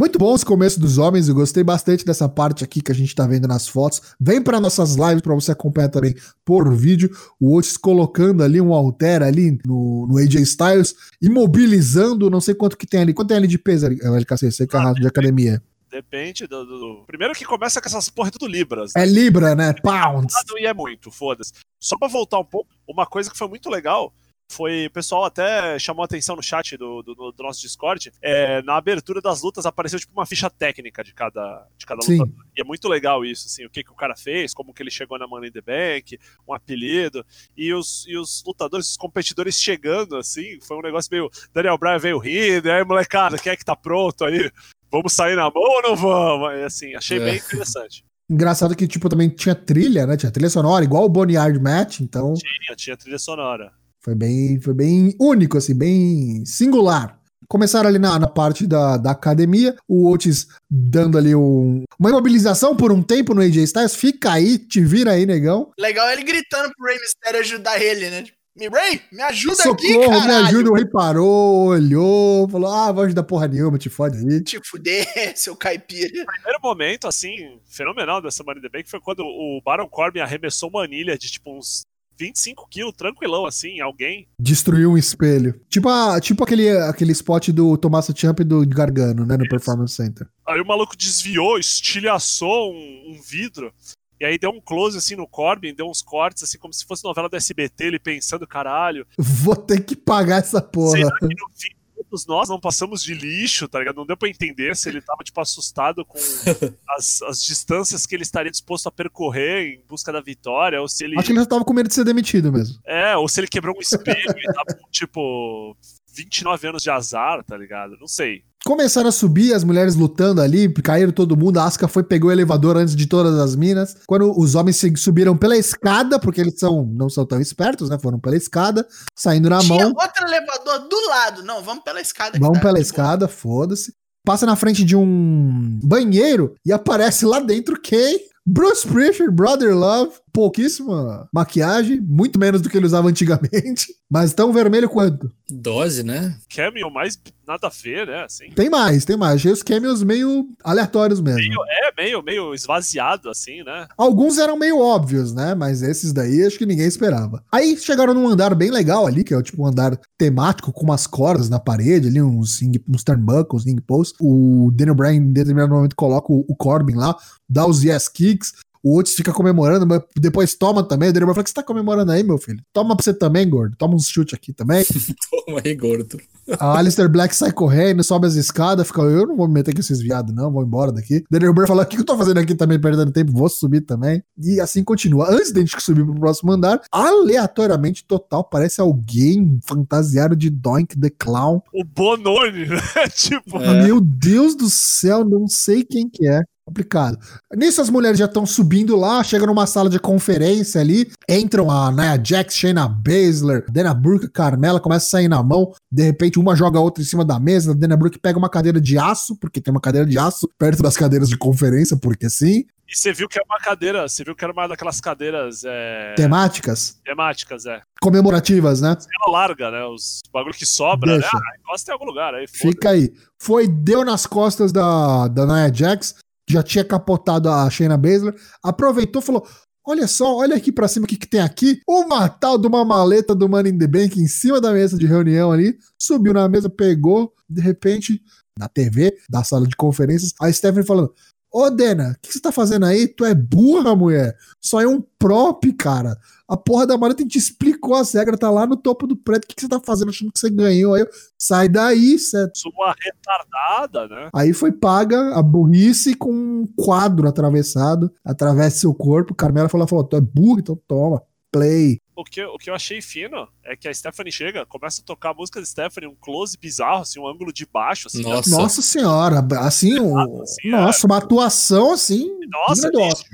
Muito bom esse começo dos homens, eu gostei bastante dessa parte aqui que a gente tá vendo nas fotos. Vem para nossas lives para você acompanhar também por vídeo. O Otis colocando ali um alter ali no, no AJ Styles, imobilizando, não sei quanto que tem ali. Quanto tem ali de peso, LKC? Sei que é de academia. Depende do, do- Primeiro que começa com essas porra tudo Libras. né? É Libra, né? Pounds. E é muito, foda-se. Só pra voltar um pouco, uma coisa que foi muito legal foi. O pessoal até chamou a atenção no chat do, do, do nosso Discord. É, na abertura das lutas apareceu tipo uma ficha técnica de cada, de cada Sim. lutador. E é muito legal isso, assim, o que, que o cara fez, como que ele chegou na Money in the Bank, um apelido. E os, e os lutadores, os competidores chegando, assim, foi um negócio meio. Daniel Bryan veio rindo, e aí, molecada, quem é que tá pronto aí? Vamos sair na mão ou não vamos? E, assim, achei É. bem interessante. Engraçado que, tipo, também tinha trilha, né? Tinha trilha sonora, igual o Boneyard Match, então Tinha, tinha trilha sonora. foi bem, foi bem único, assim, bem singular. Começaram ali na, na parte da, da academia, o Otis dando ali um, uma imobilização por um tempo no AJ Styles. Fica aí, te vira aí, negão. Legal ele gritando pro Rey Mysterio ajudar ele, né? Tipo, Me Ray, me ajuda aqui, Socorro, me ajuda. O rei parou, olhou, falou: Ah, vou ajudar porra nenhuma, te fode aí. Te fuder, [laughs] seu caipira. primeiro momento, assim, fenomenal dessa Money in the Bank foi quando o Baron Corbin arremessou uma anilha de, tipo, uns 25 quilos, tranquilão, assim, em alguém. Destruiu um espelho. Tipo, a, tipo aquele, aquele spot do Tommaso Ciampa e do Gargano, né? No Performance Center. Aí o maluco desviou, estilhaçou um, um vidro. E aí deu um close, assim, no Corbin, deu uns cortes, assim, como se fosse novela do SBT, ele pensando, caralho, Vou ter que pagar essa porra. será que no fim todos nós não passamos de lixo, tá ligado? Não deu pra entender se ele tava, tipo, assustado com [laughs] as, as distâncias que ele estaria disposto a percorrer em busca da vitória, ou se ele... Acho que ele já tava com medo de ser demitido mesmo. É, ou se ele quebrou um espelho e tava com, tipo, 29 anos de azar, tá ligado? Não sei. Começaram a subir, as mulheres lutando ali, caíram todo mundo. A Asuka foi, pegou o elevador antes de todas as minas. Quando os homens se- subiram pela escada, porque eles são, não são tão espertos, né? Foram pela escada, saindo na Tinha mão. outro elevador do lado. Não, vamos pela escada. Vão tá pela escada, foda-se. Passa na frente de um banheiro e aparece lá dentro quem? Bruce Prichard, Brother Love. Pouquíssima maquiagem, muito menos do que ele usava antigamente, [laughs] mas tão vermelho quanto. Dose, né? Cameo mais nada a ver, né? Assim. Tem mais, tem mais. Achei os cameos meio aleatórios mesmo. Meio, é, meio, meio esvaziado, assim, né? Alguns eram meio óbvios, né? Mas esses daí acho que ninguém esperava. Aí chegaram num andar bem legal ali, que é o tipo um andar temático com umas cordas na parede, ali uns, uns turnbuckles, ring posts. O Daniel Bryan em determinado momento coloca o, o Corbin lá, dá os yes kicks. O Otis fica comemorando, mas depois toma também. O Daniel Bryan fala: O que você tá comemorando aí, meu filho? Toma pra você também, gordo. Toma uns chute aqui também. [laughs] Toma aí, gordo. A Alistair Black sai correndo, sobe as escadas, fica, eu não vou me meter com esses viados, não, vou embora daqui. Daniel Bryan fala, o que eu tô fazendo aqui também, perdendo tempo? Vou subir também. E assim continua. Antes da gente subir pro próximo andar, aleatoriamente, total, parece alguém fantasiado de Doink the Clown. O Bononi, [laughs] né? tipo, É. Meu Deus do céu, não sei quem que é. Complicado. Nisso as mulheres já estão subindo lá, chegam numa sala de conferência ali, entram a Nia Jax, Shayna Baszler, Dana Brooke, Carmela, começa a sair na mão, de repente uma joga a outra em cima da mesa, a Dana Brooke pega uma cadeira de aço, porque tem uma cadeira de aço perto das cadeiras de conferência, porque sim, e você viu que é uma cadeira, você viu que era uma daquelas cadeiras é, temáticas, temáticas, é. comemorativas, né? Ela larga, né? Os bagulho que sobra, Deixa. né? Ah, encosta em algum lugar aí, Fica aí. Foi, deu nas costas da, da Nia Jax, já tinha capotado a Shayna Baszler, aproveitou e falou: Olha só, olha aqui pra cima o que, que tem aqui. Uma tal de uma maleta do Money in the Bank em cima da mesa de reunião ali. Subiu na mesa, pegou, de repente, na TV da sala de conferências, a Stephanie falando: Ô, Dena, o que você tá fazendo aí? Tu é burra, mulher. Só é um prop, cara. A porra da maleta te explicou as regras, tá lá no topo do prédio. O que, que você tá fazendo achando que você ganhou? Aí eu, sai daí, cê... Sua retardada, né? Aí foi paga a burrice com um quadro atravessado, atravessa seu corpo. Carmela falou, falou, tu é burro, então toma, play. O que, o que eu achei fino é que a Stephanie chega, começa a tocar a música de Stephanie, um close bizarro, assim, um ângulo de baixo, assim. Nossa. Nossa senhora, assim, o- assim, nossa, uma atuação assim. Nossa, lixo.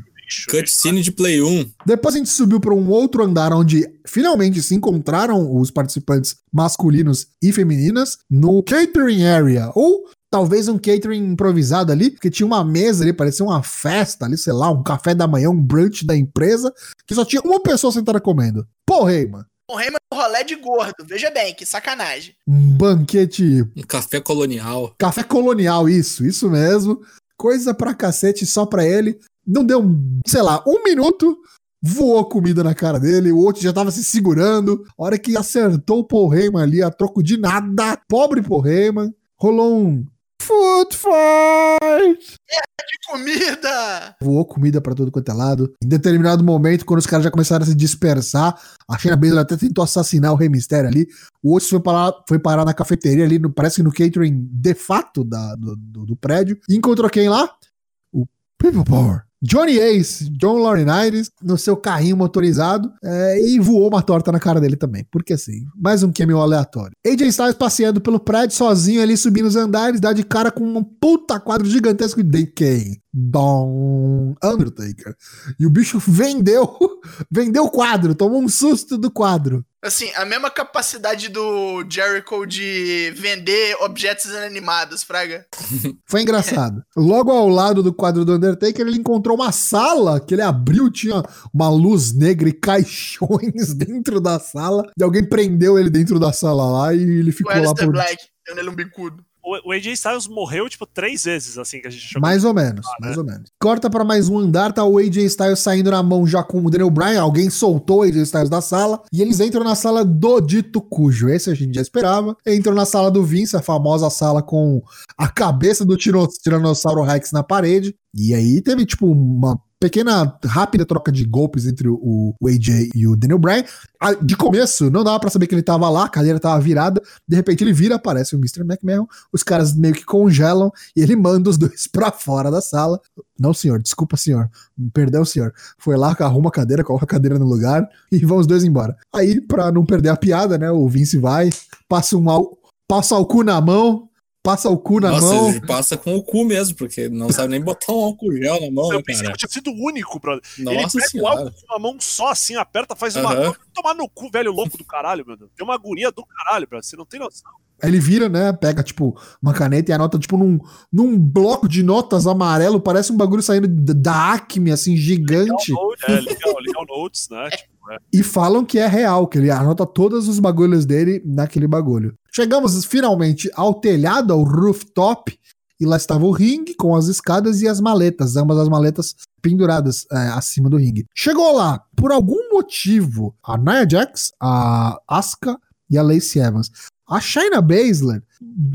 Cutscene de Play 1. Depois a gente subiu para um outro andar onde finalmente se encontraram os participantes masculinos e femininas no catering area, ou talvez um catering improvisado ali, porque tinha uma mesa ali, parecia uma festa ali, sei lá, um café da manhã, um brunch da empresa, que só tinha uma pessoa sentada comendo. Porra, aí, mano. O Raymond rolé de gordo. Veja bem, que sacanagem. Um banquete Um café colonial. Café colonial, isso, isso mesmo. Coisa pra cacete só pra ele. Não deu, sei lá, um minuto, voou comida na cara dele. O outro já tava se segurando. A hora que acertou o Paul Heyman ali, a troco de nada. Pobre Paul Heyman. Rolou um foot Fortnite! De comida! Voou comida pra todo quanto é lado. Em determinado momento, quando os caras já começaram a se dispersar, a Shayna Baszler até tentou assassinar o Rey Mysterio ali. O Otis foi parar, foi parar na cafeteria ali, no, parece que no catering de fato da, do, do, do prédio. E encontrou quem lá? O People Power. Johnny Ace, John Laurinaitis, no seu carrinho motorizado, é, e voou uma torta na cara dele também. Porque assim, mais um cameo aleatório. AJ Styles passeando pelo prédio, sozinho ali, subindo os andares, dá de cara com um puta quadro gigantesco de quem? Dom Undertaker. E o bicho vendeu, [laughs] vendeu o quadro, tomou um susto do quadro. Assim, a mesma capacidade do Jericho de vender objetos inanimados, Fraga. [laughs] Foi engraçado. Logo ao lado do quadro do Undertaker, ele encontrou uma sala que ele abriu, tinha uma luz negra e caixões [laughs] dentro da sala. E alguém prendeu ele dentro da sala lá e ele O ficou lá Alistair por. Black, dando ele um bicudo. O, o AJ Styles morreu, tipo, três vezes, assim, que a gente. Mais ou menos, mais ou menos. Corta pra mais um andar, tá o AJ Styles saindo na mão já com o Daniel Bryan. Alguém soltou o AJ Styles da sala e eles entram na sala do Dito Cujo. Esse a gente já esperava. Entram na sala do Vince, a famosa sala com a cabeça do Tiranossauro Rex na parede. E aí teve, tipo, uma pequena, rápida troca de golpes entre o, o AJ e o Daniel Bryan. Ah, De começo, não dava pra saber que ele tava lá, a cadeira tava virada. De repente ele vira, aparece o Mr. McMahon. Os caras meio que congelam e ele manda os [laughs] dois pra fora da sala. Não, senhor, desculpa, senhor. Perdão, senhor. Foi lá, arruma a cadeira, coloca a cadeira no lugar e vão os dois embora. Aí, pra não perder a piada, né, o Vince vai, passa um passa o cu na mão, passa o cu na Nossa, mão. ele passa com o cu mesmo, porque não sabe nem botar um álcool gel na mão, Eu né, pensei cara? que eu tinha sido o único, brother. ele Nossa pega o senhora. álcool com a mão só, assim, aperta, faz uma. Aham. Tomar no cu, velho louco do caralho, meu Deus. Tem uma agonia do caralho, brother. Você não tem noção. Aí ele vira, né? Pega, tipo, uma caneta e anota, tipo, num, num bloco de notas amarelo. Parece um bagulho saindo da Acme, assim, gigante. Note, é, legal, legal notes, né? [laughs] Tipo, é. E falam que é real, que ele anota todos os bagulhos dele naquele bagulho. Chegamos finalmente ao telhado, ao rooftop. E lá estava o ringue com as escadas e as maletas, ambas as maletas penduradas é, acima do ringue. Chegou lá, por algum motivo, a Nia Jax, a Asuka e a Lacey Evans. A Shayna Baszler,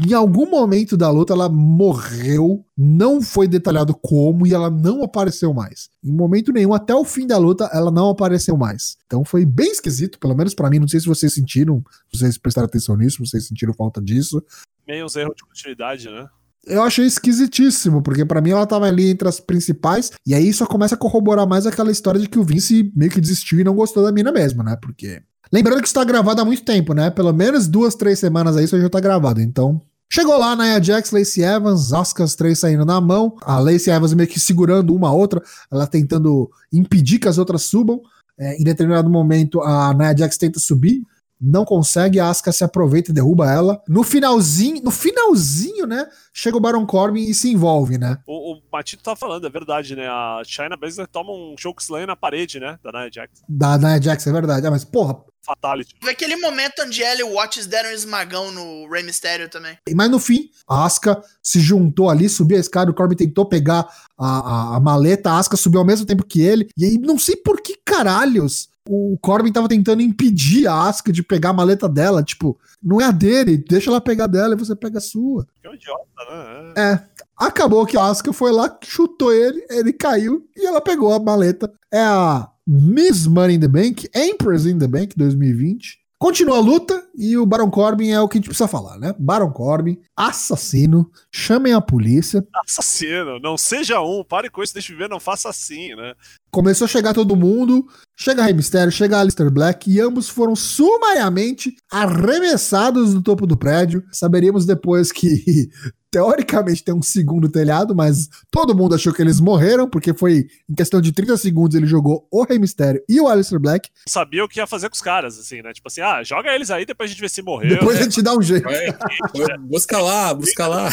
em algum momento da luta, ela morreu, não foi detalhado como e ela não apareceu mais. Em momento nenhum, até o fim da luta, ela não apareceu mais. Então foi bem esquisito, pelo menos pra mim. Não sei se vocês sentiram, se vocês prestaram atenção nisso, se vocês sentiram falta disso. Meio uns erros de continuidade, né? Eu achei esquisitíssimo, porque pra mim ela tava ali entre as principais, e aí só começa a corroborar mais aquela história de que o Vince meio que desistiu e não gostou da mina mesmo, né? Porque. Lembrando que isso tá gravado há muito tempo, né? Pelo menos duas, três semanas aí isso já tá gravado, então. Chegou lá, Nia Jax, Lacey Evans, Oscar as três saindo na mão, a Lacey Evans meio que segurando uma a outra, ela tentando impedir que as outras subam. É, em determinado momento, a Nia Jax tenta subir, não consegue, a Asuka se aproveita e derruba ela. No finalzinho, no finalzinho, né? Chega o Baron Corbin e se envolve, né? O, o Matito tá falando, é verdade, né? A China Baszler toma um chokeslam na parede, né? Da Nia Jax. Da Nia Jax, é verdade. Ah, mas porra, Fatality. Teve aquele momento onde ela e o Watts deram um esmagão no Rey Mysterio também. mas no fim, a Asuka se juntou ali, subiu a escada, o Corbin tentou pegar a, a, a maleta, a Asuka subiu ao mesmo tempo que ele, e aí não sei por que caralhos o Corbin tava tentando impedir a Asuka de pegar a maleta dela, tipo, não é a dele, deixa ela pegar dela e você pega a sua. Que é um idiota, né? É. Acabou que a Asuka foi lá, chutou ele, ele caiu e ela pegou a maleta. É a Miss Money in the Bank, Empress in the Bank 2020. Continua a luta e o Baron Corbin é o que a gente precisa falar, né? Baron Corbin, assassino, chamem a polícia. Assassino, não seja um, pare com isso, deixa eu ver, não faça assim, né? Começou a chegar todo mundo, chega Rey Mysterio, chega Alistair Black e ambos foram sumariamente arremessados do topo do prédio. Saberíamos depois que teoricamente tem um segundo telhado, mas todo mundo achou que eles morreram, porque foi em questão de 30 segundos ele jogou o Rey Mysterio e o Alistair Black. Sabia o que ia fazer com os caras, assim, né? Tipo assim, ah, joga eles aí, depois a gente vê se morreu. Depois né? a gente dá um jeito. Vai, busca lá, busca lá.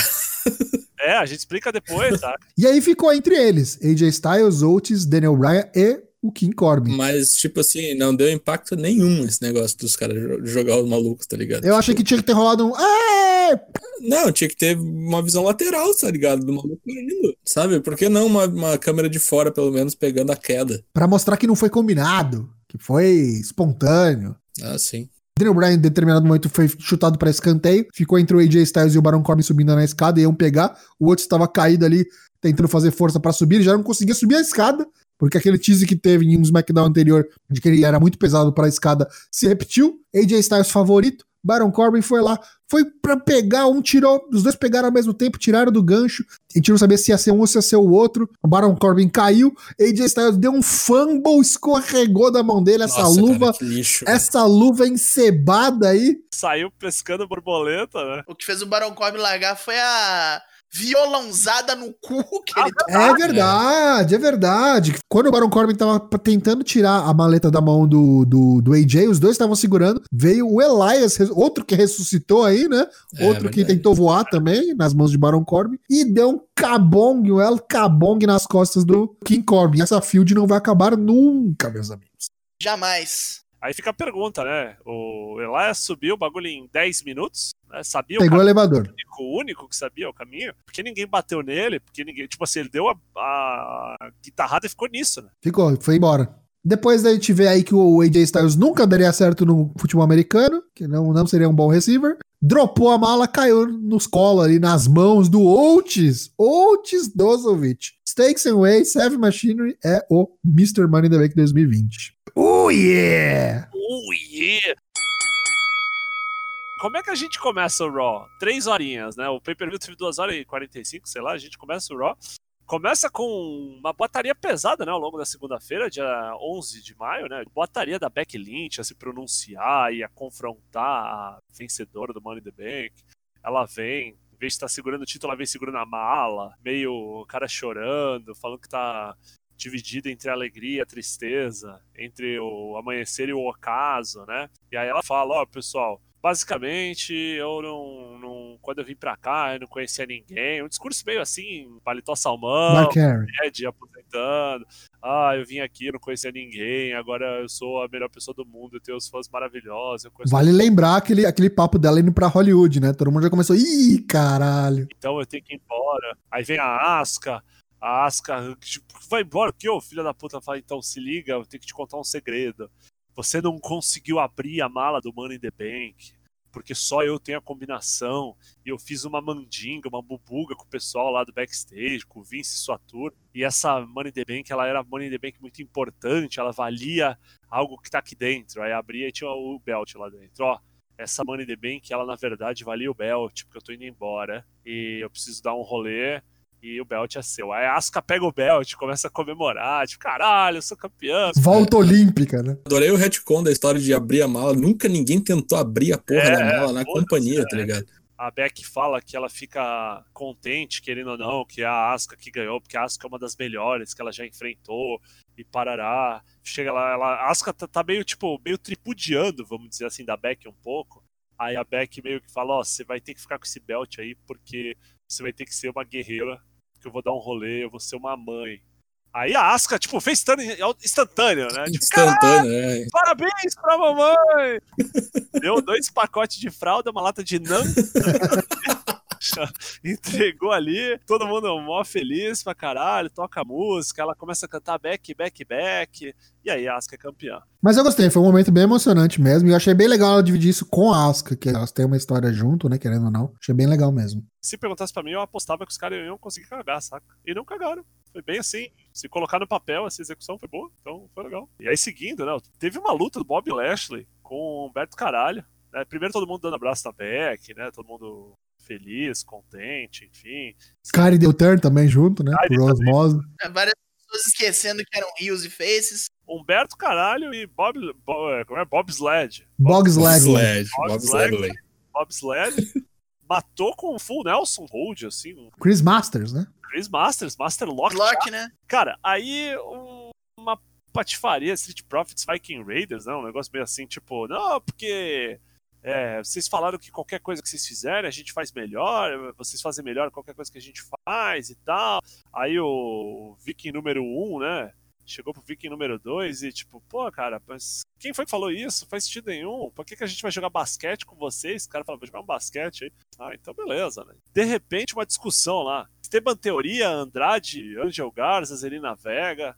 É, a gente explica depois, tá? E aí ficou entre eles: AJ Styles, Otis, Daniel Bryan e o King Corbin. Mas, tipo assim, não deu impacto nenhum esse negócio dos caras jo- jogar os malucos, tá ligado? Eu achei que tinha que ter rolado um. "É!" Não, tinha que ter uma visão lateral, tá ligado? Do maluco indo, sabe? Por que não uma, uma câmera de fora, pelo menos, pegando a queda? Pra mostrar que não foi combinado, que foi espontâneo. Ah, sim. Daniel Bryan, em determinado momento, foi chutado para escanteio. Ficou entre o AJ Styles e o Baron Corbin subindo na escada. Iam pegar. O outro estava caído ali, tentando fazer força para subir. Ele já não conseguia subir a escada. Porque aquele tease que teve em um SmackDown anterior, de que ele era muito pesado para a escada, se repetiu. AJ Styles favorito. Baron Corbin foi lá, foi pra pegar um, tirou, os dois pegaram ao mesmo tempo, tiraram do gancho, a gente não sabia se ia ser um ou se ia ser o outro. O Baron Corbin caiu, AJ Styles deu um fumble, escorregou da mão dele, essa Nossa, luva, cara, lixo. essa luva encebada aí. Saiu pescando borboleta, né? O que fez o Baron Corbin largar foi a violãozada no cu que ele É verdade, é verdade. Quando o Baron Corbin tava tentando tirar a maleta da mão do, do, do AJ, os dois estavam segurando. Veio o Elias, outro que ressuscitou aí, né? É, outro que tentou voar também, nas mãos de Baron Corbin. E deu um cabong, um El Cabong nas costas do King Corbin. Essa field não vai acabar nunca, meus amigos. Jamais. Aí fica a pergunta, né? O Elias subiu o bagulho em 10 minutos, né? Sabia Pegou o o elevador. o único que sabia o caminho, porque ninguém bateu nele, porque ninguém, tipo assim, ele deu a, a guitarrada e ficou nisso, né? Ficou, foi embora. Depois a gente vê aí que o AJ Styles nunca daria certo no futebol americano, que não, não seria um bom receiver. Dropou a mala, caiu nos colos ali, nas mãos do Oates. Oates Dozovic. Stakes and Way, Heavy Machinery é o Mr. Money in the Bank 2020. Oh yeah! Oh yeah! Como é que a gente começa o Raw? Três horinhas, né? O pay-per-view teve 2 horas e 45, sei lá, a gente começa o Raw. Começa com uma botaria pesada, né, ao longo da segunda-feira, dia 11 de maio, né? Botaria da Becky Lynch a se pronunciar e a confrontar a vencedora do Money in the Bank. Ela vem, em vez de estar segurando o título, ela vem segurando a mala, meio cara chorando, falando que tá dividida entre a alegria e a tristeza, entre o amanhecer e o ocaso, né? E aí ela fala, ó, pessoal, basicamente eu não, não- quando eu vim pra cá eu não conhecia ninguém, um discurso meio assim, paletó salmão. Ed aposentando, ah, eu vim aqui, não conhecia ninguém, agora eu sou a melhor pessoa do mundo, eu tenho os fãs maravilhosos, Vale lembrar aquele, aquele papo dela indo pra Hollywood, né? Todo mundo já começou. Ih, caralho. então eu tenho que ir embora. Aí vem a Asca, a Asca vai embora, que ô filha da puta fala, então se liga, eu tenho que te contar um segredo. Você não conseguiu abrir a mala do Money in the Bank, porque só eu tenho a combinação, e eu fiz uma mandinga, uma bubuga com o pessoal lá do backstage, com o Vince e sua tour, e essa Money in the Bank, ela era Money in the Bank muito importante, ela valia algo que tá aqui dentro. Aí abria e tinha o belt lá dentro, ó essa Money in the Bank, ela na verdade valia o belt, porque eu tô indo embora e eu preciso dar um rolê e o belt é seu. Aí a Asuka pega o belt, começa a comemorar, tipo, caralho, eu sou campeã. Volta olímpica, né? Adorei o retcon da história de abrir a mala. Nunca ninguém tentou abrir a porra É, da mala na companhia, é. tá ligado? A Beck fala que ela fica contente, querendo ou não, que é a Asuka que ganhou, porque a Asuka é uma das melhores que ela já enfrentou e parará. Chega lá, ela, a Asuka tá, tá meio, tipo, meio tripudiando, vamos dizer assim, da Beck um pouco. Aí a Beck meio que fala, ó, você vai ter que ficar com esse belt aí, porque você vai ter que ser uma guerreira, que eu vou dar um rolê, eu vou ser uma mãe. Aí a Asuka, tipo, fez instantâneo, né? Tipo, Instantâneo, né? Parabéns pra mamãe! [laughs] Deu dois pacotes de fralda, uma lata de nan. [laughs] [laughs] Entregou ali, todo mundo mó feliz pra caralho, toca música, ela começa a cantar back, back, back, e aí a Asuka é campeã. Mas eu gostei, foi um momento bem emocionante mesmo. E eu achei bem legal ela dividir isso com a Asuka, que elas têm uma história junto, né? Querendo ou não. Achei bem legal mesmo. Se perguntasse pra mim, eu apostava que os caras iam conseguir cagar, saca? E não cagaram. Foi bem assim. Se colocar no papel, essa execução foi boa, então foi legal. E aí, seguindo, né? Teve uma luta do Bob Lashley com o Humberto Caralho. né, Primeiro todo mundo dando abraço na Beck, né? Todo mundo feliz, contente, enfim. Kari deu turn também junto, né? Por osmose. Várias pessoas esquecendo que eram rios e faces. Humberto Caralho e Bob, Bo- é, como é? Bob Sled. Boggs Ledley. Sled, Bob Bob Sled. Bob Sled [laughs] matou com um full Nelson Hold, assim, Chris Masters, né? Chris Masters, Master Lock. Lock, né? Cara, aí um- uma patifaria Street Profits Viking Raiders, né? Um negócio meio assim, tipo, não, porque é, vocês falaram que qualquer coisa que vocês fizerem a gente faz melhor, vocês fazem melhor qualquer coisa que a gente faz e tal. Aí o Viking número 1, um, né? Chegou pro Viking número 2 e tipo, pô, cara, quem foi que falou isso? Não faz sentido nenhum. Por que, que a gente vai jogar basquete com vocês? O cara fala, vou jogar um basquete aí. Ah, então beleza, né? De repente, uma discussão lá. Esteban Teoria, Andrade, Angel Garza, Zelina Vega.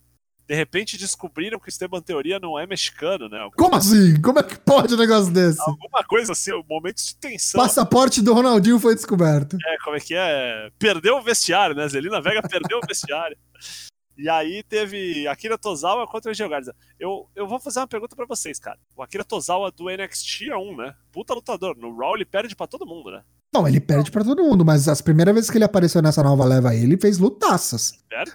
De repente descobriram que o Esteban Teoria não é mexicano, né? Como assim? Como é que pode um negócio desse? alguma coisa assim, momentos de tensão. Passaporte do Ronaldinho foi descoberto. É, como é que é? Perdeu o vestiário, né? Zelina Vega perdeu o vestiário. E aí teve Akira Tozawa contra o Garza. Eu, eu vou fazer uma pergunta pra vocês, cara. O Akira Tozawa do NXT é um, né? Puta lutador. No Raw ele perde pra todo mundo, né? Não, ele perde pra todo mundo, mas as primeiras vezes que ele apareceu nessa nova leva aí, ele fez lutaças.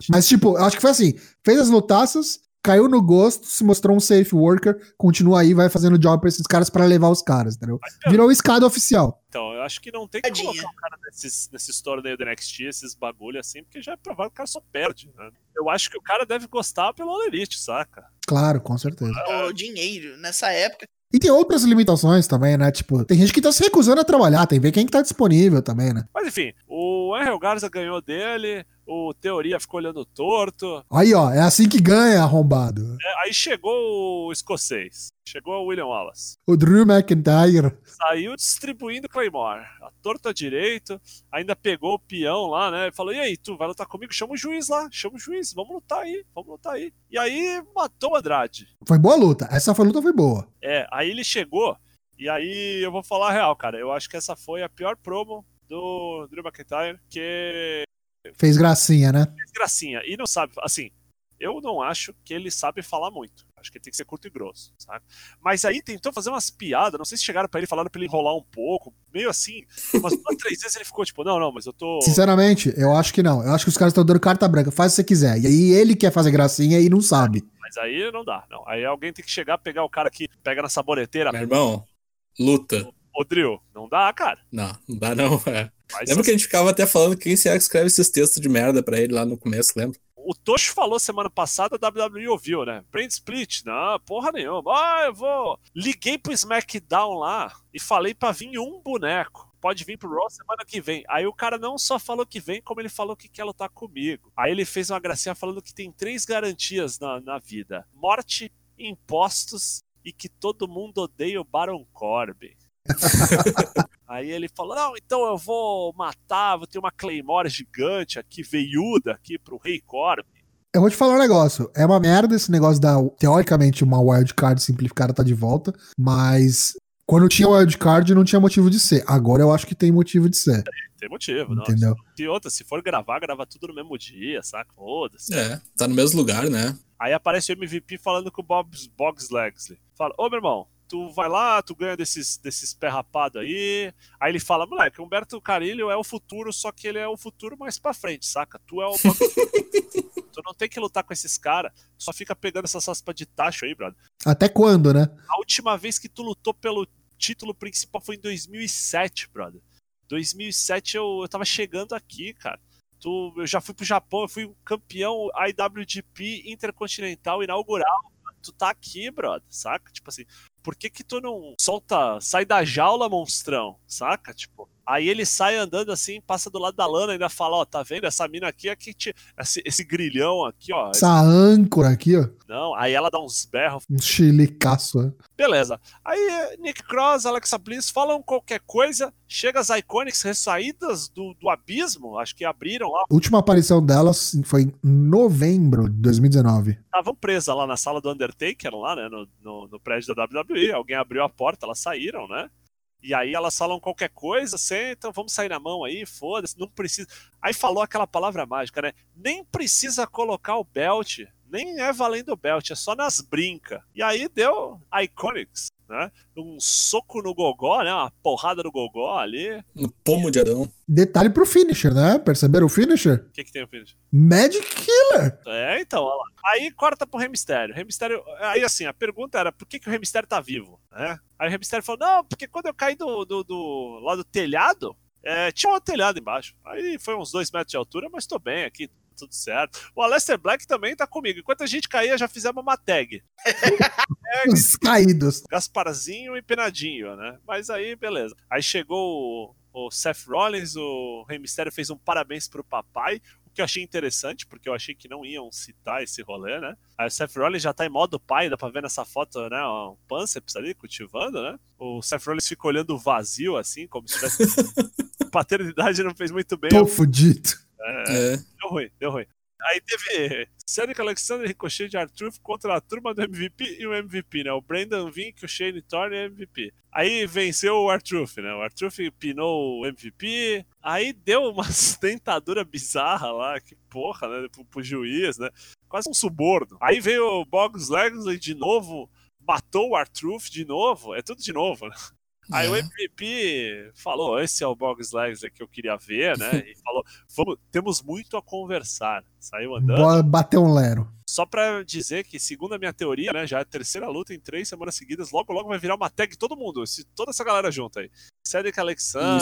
Mas, tipo, eu acho que foi assim: fez as lutaças, caiu no gosto, se mostrou um safe worker, continua aí, vai fazendo job pra esses caras pra levar os caras, entendeu? Virou escada oficial. Então, eu acho que não tem que Tadinha. colocar o cara nesses, nesses torneios do NXT, esses bagulho assim, porque já é provável que o cara só perde, né? Eu acho que o cara deve gostar pelo All Elite, saca? Claro, com certeza. O dinheiro, nessa época. E tem outras limitações também, né? Tipo, tem gente que tá se recusando a trabalhar, tem que ver quem que tá disponível também, né? Mas enfim, o Angel Garza ganhou dele, o Teoria ficou olhando torto, Aí, ó, é assim que ganha, arrombado. É, aí chegou o escocês, chegou o William Wallace. O Drew McIntyre. Saiu distribuindo Claymore. A torta direito, ainda pegou o peão lá, né? Falou: e aí, tu vai lutar comigo? Chama o juiz lá, chama o juiz, vamos lutar aí, vamos lutar aí. E aí matou o Andrade. Foi boa luta. Essa foi, luta foi boa. É, aí ele chegou, e aí eu vou falar a real, cara. Eu acho que essa foi a pior promo do Drew McIntyre, que Fez gracinha, né? gracinha. E não sabe, assim, eu não acho que ele sabe falar muito. Acho que ele tem que ser curto e grosso, sabe? Mas aí tentou fazer umas piadas, não sei se chegaram pra ele falaram pra ele enrolar um pouco, meio assim, umas duas, [laughs] três vezes ele ficou tipo, não, não, mas eu tô. Sinceramente, eu acho que não. Eu acho que os caras estão dando carta branca. Faz o que você quiser. E aí ele quer fazer gracinha e não sabe. Mas aí não dá, não. Aí alguém tem que chegar, pegar o cara que pega na saboneteira. Meu irmão, luta. Drill, não dá, cara. Não, não dá não. [laughs] É. Mas, Lembra que a assim, gente ficava até falando quem será que escreve esses textos de merda pra ele lá no começo, lembra? O Tocho falou semana passada, a WWE ouviu, né? Brand Split, não, porra nenhuma. Ah, eu vou. Liguei pro SmackDown lá e falei pra vir um boneco. Pode vir pro Raw semana que vem. Aí o cara não só falou que vem, como ele falou que quer lutar comigo. Aí ele fez uma gracinha falando que tem três garantias na, na vida: morte, impostos e que todo mundo odeia o Baron Corbin. [laughs] Aí ele falou: Não, então eu vou matar, vou ter uma Claymore gigante aqui, veiuda aqui pro Rei Corbin. Eu vou te falar um negócio. É uma merda esse negócio da. Teoricamente, uma wildcard simplificada tá de volta. Mas quando tinha wildcard, não tinha motivo de ser. Agora eu acho que tem motivo de ser. Tem motivo, não. Entendeu? E outra, se for gravar, grava tudo no mesmo dia, saca? Foda-se. É, tá no mesmo lugar, né? Aí aparece o MVP falando com o Bob Boggs Legsley. Fala, ô meu irmão, tu vai lá, tu ganha desses, desses pé rapado aí. Aí ele fala, moleque, Humberto Carilho é o futuro, só que ele é o futuro mais pra frente, saca? Tu é o. [laughs] tu não tem que lutar com esses caras, só fica pegando essas aspas de tacho aí, brother. Até quando, né? A última vez que tu lutou pelo título principal foi em 2007, brother. 2007 eu, eu tava chegando aqui, cara. Tu, eu já fui pro Japão, eu fui campeão IWGP Intercontinental inaugural. Tu tá aqui, brother, saca? Tipo assim, por que que tu não solta, sai da jaula, monstrão, saca? Tipo, aí ele sai andando assim, passa do lado da lana e ainda fala, ó, tá vendo? Essa mina aqui é que te... esse, esse grilhão aqui, ó. Essa âncora aqui, ó. Não, aí ela dá uns berros, Um chilicaço, né? Beleza. Aí Nick Cross, Alexa Bliss falam qualquer coisa. Chega as Iconics ressaídas do, do abismo, acho que abriram lá. A última aparição delas foi em novembro de 2019. Estavam presas lá na sala do Undertaker, lá, né? No, no, no prédio da WWE. Alguém abriu a porta, elas saíram, né? E aí elas falam qualquer coisa, sentam, vamos sair na mão aí, foda-se, não precisa. Aí falou aquela palavra mágica, né? Nem precisa colocar o belt, nem é valendo o belt, é só nas brincas. E aí deu Iconics, né? Um soco no gogó, né? Uma porrada no gogó ali. No pomo de Adão. Detalhe pro finisher, né? Perceberam o finisher? O que, que tem o finish? Magic Killer! É, então, olha lá. Aí corta pro Rey Mysterio. Rey Mysterio. Aí assim, a pergunta era por que, que o Rey Mysterio tá vivo? Né? Aí o Rey Mysterio falou: não, porque quando eu caí do, do, do lá do telhado, é, tinha um telhado embaixo. Aí foi uns dois metros de altura, mas tô bem aqui, tudo certo. O Aleister Black também tá comigo. Enquanto a gente caía, já fizemos uma tag. [laughs] Os caídos. Gasparzinho e Penadinho, né? Mas aí, beleza. Aí chegou o, o Seth Rollins, o Rey Mysterio fez um parabéns pro papai, o que eu achei interessante, porque eu achei que não iam citar esse rolê, né? Aí o Seth Rollins já tá em modo pai, dá pra ver nessa foto, né? Um pânceps ali, cultivando, né? O Seth Rollins fica olhando vazio, assim, como se tivesse... [laughs] Paternidade não fez muito bem. Tô fudido. É, É. deu ruim, deu ruim. Aí teve Cedric Alexander Ricochet de Arthur contra a turma do MVP e o MVP, né? O Brandon Vink, o Shane Thorne e o MVP. Aí venceu o Artruth, né? O Artruth pinou o MVP. Aí deu uma [laughs] dentadura bizarra lá, que porra, né? Pro, pro juiz, né? Quase um suborno. Aí veio o Boggs Legsley de novo, matou o Artruth de novo. É tudo de novo, né? Aí É. o MVP falou: esse é o Boggs Legsley que eu queria ver, né? [laughs] E falou: Vamos, temos muito a conversar. Saiu andando. Bora bater um lero. Só pra dizer que, segundo a minha teoria, né, já é a terceira luta em três semanas seguidas, logo logo vai virar uma tag todo mundo, esse- toda essa galera junto aí. Cedric Alexander,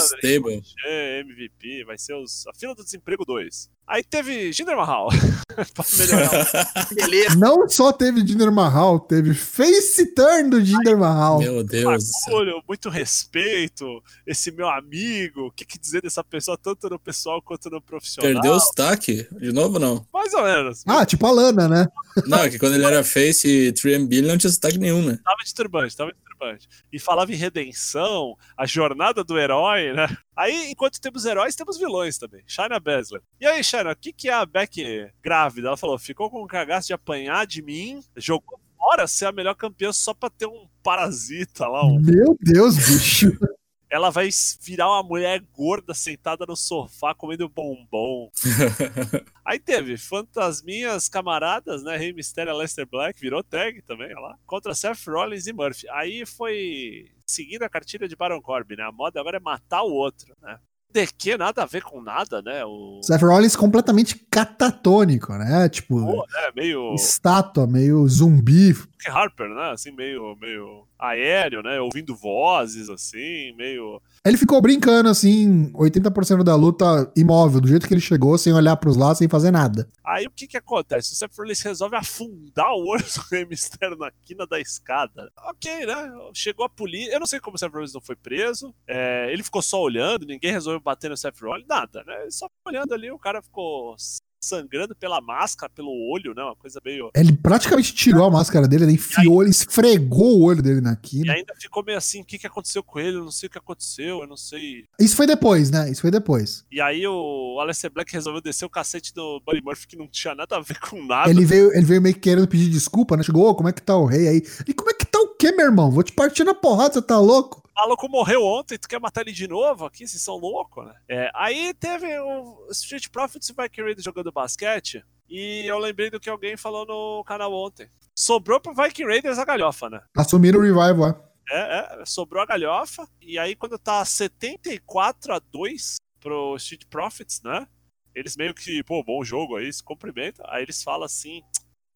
MVP, vai ser os, a fila do desemprego 2. Aí teve Jinder Mahal. [laughs] [laughs] Beleza. Não só teve Jinder Mahal, teve face turn do Jinder Mahal. Meu Deus. Orgulho, muito respeito, esse meu amigo, o que, que dizer dessa pessoa, tanto no pessoal quanto no profissional. Perdeu o sotaque? De novo, não? Mais ou menos. Ah, tipo a Lana, né? Não, é que quando ele era face e 3MB ele não tinha sotaque nenhum, né? Tava de turbante, tava de turbante. E falava em redenção, a jornada do herói, né? Aí, enquanto temos heróis, temos vilões também. Shayna Baszler. E aí, Shayna, o que, que é a Beck grávida? Ela falou, ficou com o cagaço de apanhar de mim, jogou fora ser a melhor campeã só pra ter um parasita lá, um Meu Deus, bicho. [laughs] ela vai virar uma mulher gorda sentada no sofá comendo bombom. [laughs] Aí teve Fantasminhas Camaradas, né? Rei Mysterio e Lester Black, virou tag também, olha lá. Contra Seth Rollins e Murphy. Aí foi seguindo a cartilha de Baron Corbin, né? A moda agora é matar o outro, né? DQ nada a ver com nada, né? O Seth Rollins completamente catatônico, né? Tipo, Pô, né? meio estátua, meio zumbi. Harper, né? Assim, meio, meio aéreo, né? Ouvindo vozes, assim, meio Ele ficou brincando, assim, 80% da luta imóvel, do jeito que ele chegou, sem olhar pros lados, sem fazer nada. Aí o que que acontece? O Seth Rollins resolve afundar o olho do Rey Mysterio na quina da escada. Ok, né? Chegou a polícia. Eu não sei como o Seth Rollins não foi preso. É, ele ficou só olhando, ninguém resolveu bater no Seth Rollins, nada, né? Ele só olhando ali, o cara ficou sangrando pela máscara, pelo olho, né? Uma coisa meio. Ele praticamente tirou a máscara dele, ele enfiou, ele esfregou o olho dele na E ainda ficou meio assim, o que, que aconteceu com ele? Eu não sei o que aconteceu, eu não sei. Isso foi depois, né? Isso foi depois. E aí o Aleister Black resolveu descer o cacete do Buddy Murphy, que não tinha nada a ver com nada. Ele veio, ele veio meio que querendo pedir desculpa, né? Chegou, ô, como é que tá o rei aí? E como é que tá o quê, meu irmão? Vou te partir na porrada, você tá louco? O maluco morreu ontem, tu quer matar ele de novo aqui? Vocês são loucos, né? É, aí teve o Street Profits e Viking Raiders jogando basquete. E eu lembrei do que alguém falou no canal ontem. Sobrou pro Viking Raiders a galhofa, né? Assumiram o revival, é. É, é, sobrou a galhofa. E aí, quando tá 74 a 2 pro Street Profits, né? Eles meio que, pô, bom jogo aí, se cumprimentam. Aí eles falam assim: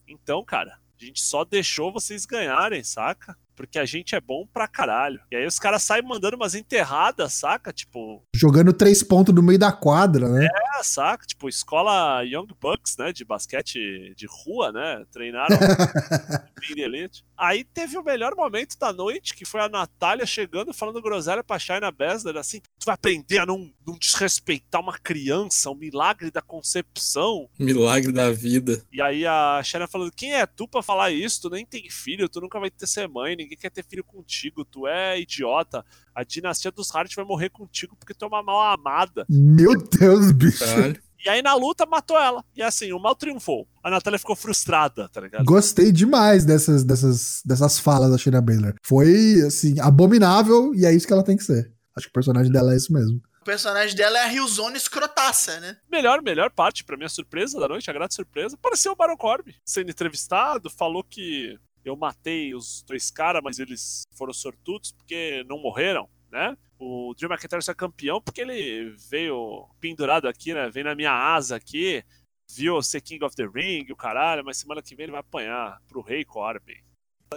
então, cara, a gente só deixou vocês ganharem, saca? Porque a gente é bom pra caralho. E aí os caras saem mandando umas enterradas, saca? Tipo, Jogando três pontos no meio da quadra, né? é, saca? Tipo, escola Young Bucks, né? De basquete de rua, né? Treinaram [laughs] elite. Aí teve o melhor momento da noite, que foi a Natália chegando falando groselha pra Shayna Baszler, assim, tu vai aprender a não, não desrespeitar uma criança, o milagre da concepção. Milagre da vida. E aí a Shayna falando, quem é tu pra falar isso? Tu nem tem filho, tu nunca vai ter ser mãe, ninguém quer ter filho contigo, tu é idiota. A dinastia dos Hart vai morrer contigo porque tu é uma mal amada. Meu Deus, bicho. Caralho. E aí na luta matou ela. E assim, o mal triunfou. A Natália ficou frustrada, tá ligado? Gostei demais dessas, dessas, dessas falas da Shayna Baszler. Foi, assim, abominável e é isso que ela tem que ser. Acho que o personagem dela é isso mesmo. O personagem dela é a Ryuzone escrotaça, né? Melhor, melhor parte, pra minha surpresa da noite, a grata surpresa, apareceu o Baron Corbin sendo entrevistado, falou que eu matei os dois caras, mas eles foram sortudos porque não morreram, né? O Drew McIntyre é campeão porque ele veio pendurado aqui, né? Veio na minha asa aqui, viu ser King of the Ring, o caralho, mas semana que vem ele vai apanhar pro Rei Corbin.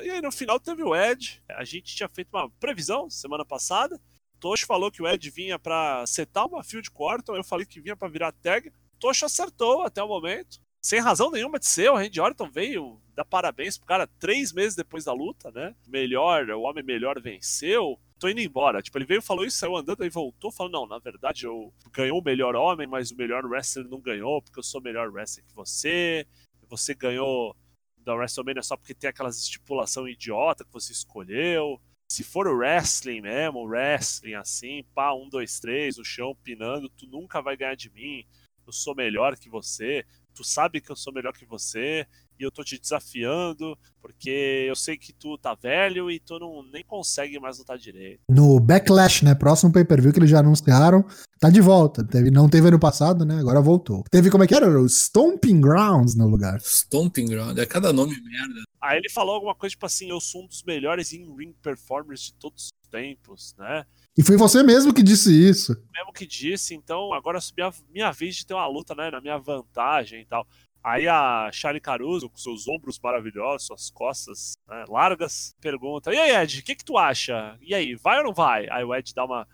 E aí no final teve o Ed, a gente tinha feito uma previsão semana passada, Tocho falou que o Ed vinha pra setar uma field Quarton, eu falei que vinha pra virar tag. Tocho acertou até o momento. Sem razão nenhuma de ser, o Randy Orton veio dar parabéns pro cara três meses depois da luta, né? Melhor, o homem melhor venceu. Tô indo embora. Tipo, ele veio, falou isso, saiu andando, aí voltou, falou: Não, na verdade eu ganhou o melhor homem, mas o melhor wrestler não ganhou, porque eu sou melhor wrestler que você. Você ganhou da WrestleMania só porque tem aquelas estipulação idiota que você escolheu se for o wrestling mesmo, wrestling assim, pá, um, dois, três, o chão pinando, tu nunca vai ganhar de mim. Eu sou melhor que você. tu sabe que eu sou melhor que você e eu tô te desafiando, porque eu sei que tu tá velho e tu não nem consegue mais lutar direito. No Backlash, né? Próximo pay-per-view que eles já anunciaram, tá de volta. Teve, não teve ano passado, né? Agora voltou. Teve como é que era? O Stomping Grounds no lugar. Stomping Ground, é cada nome merda. Aí ele falou alguma coisa tipo assim: eu sou um dos melhores in-ring performers de todos os tempos, né? E foi você mesmo que disse isso. Mesmo que disse, então agora subiu a minha vez de ter uma luta, né? Na minha vantagem e tal. Aí a Charlie Caruso, com seus ombros maravilhosos, suas costas né, largas, pergunta: E aí, Ed, o que, que tu acha? E aí, vai ou não vai? Aí o Ed dá uma.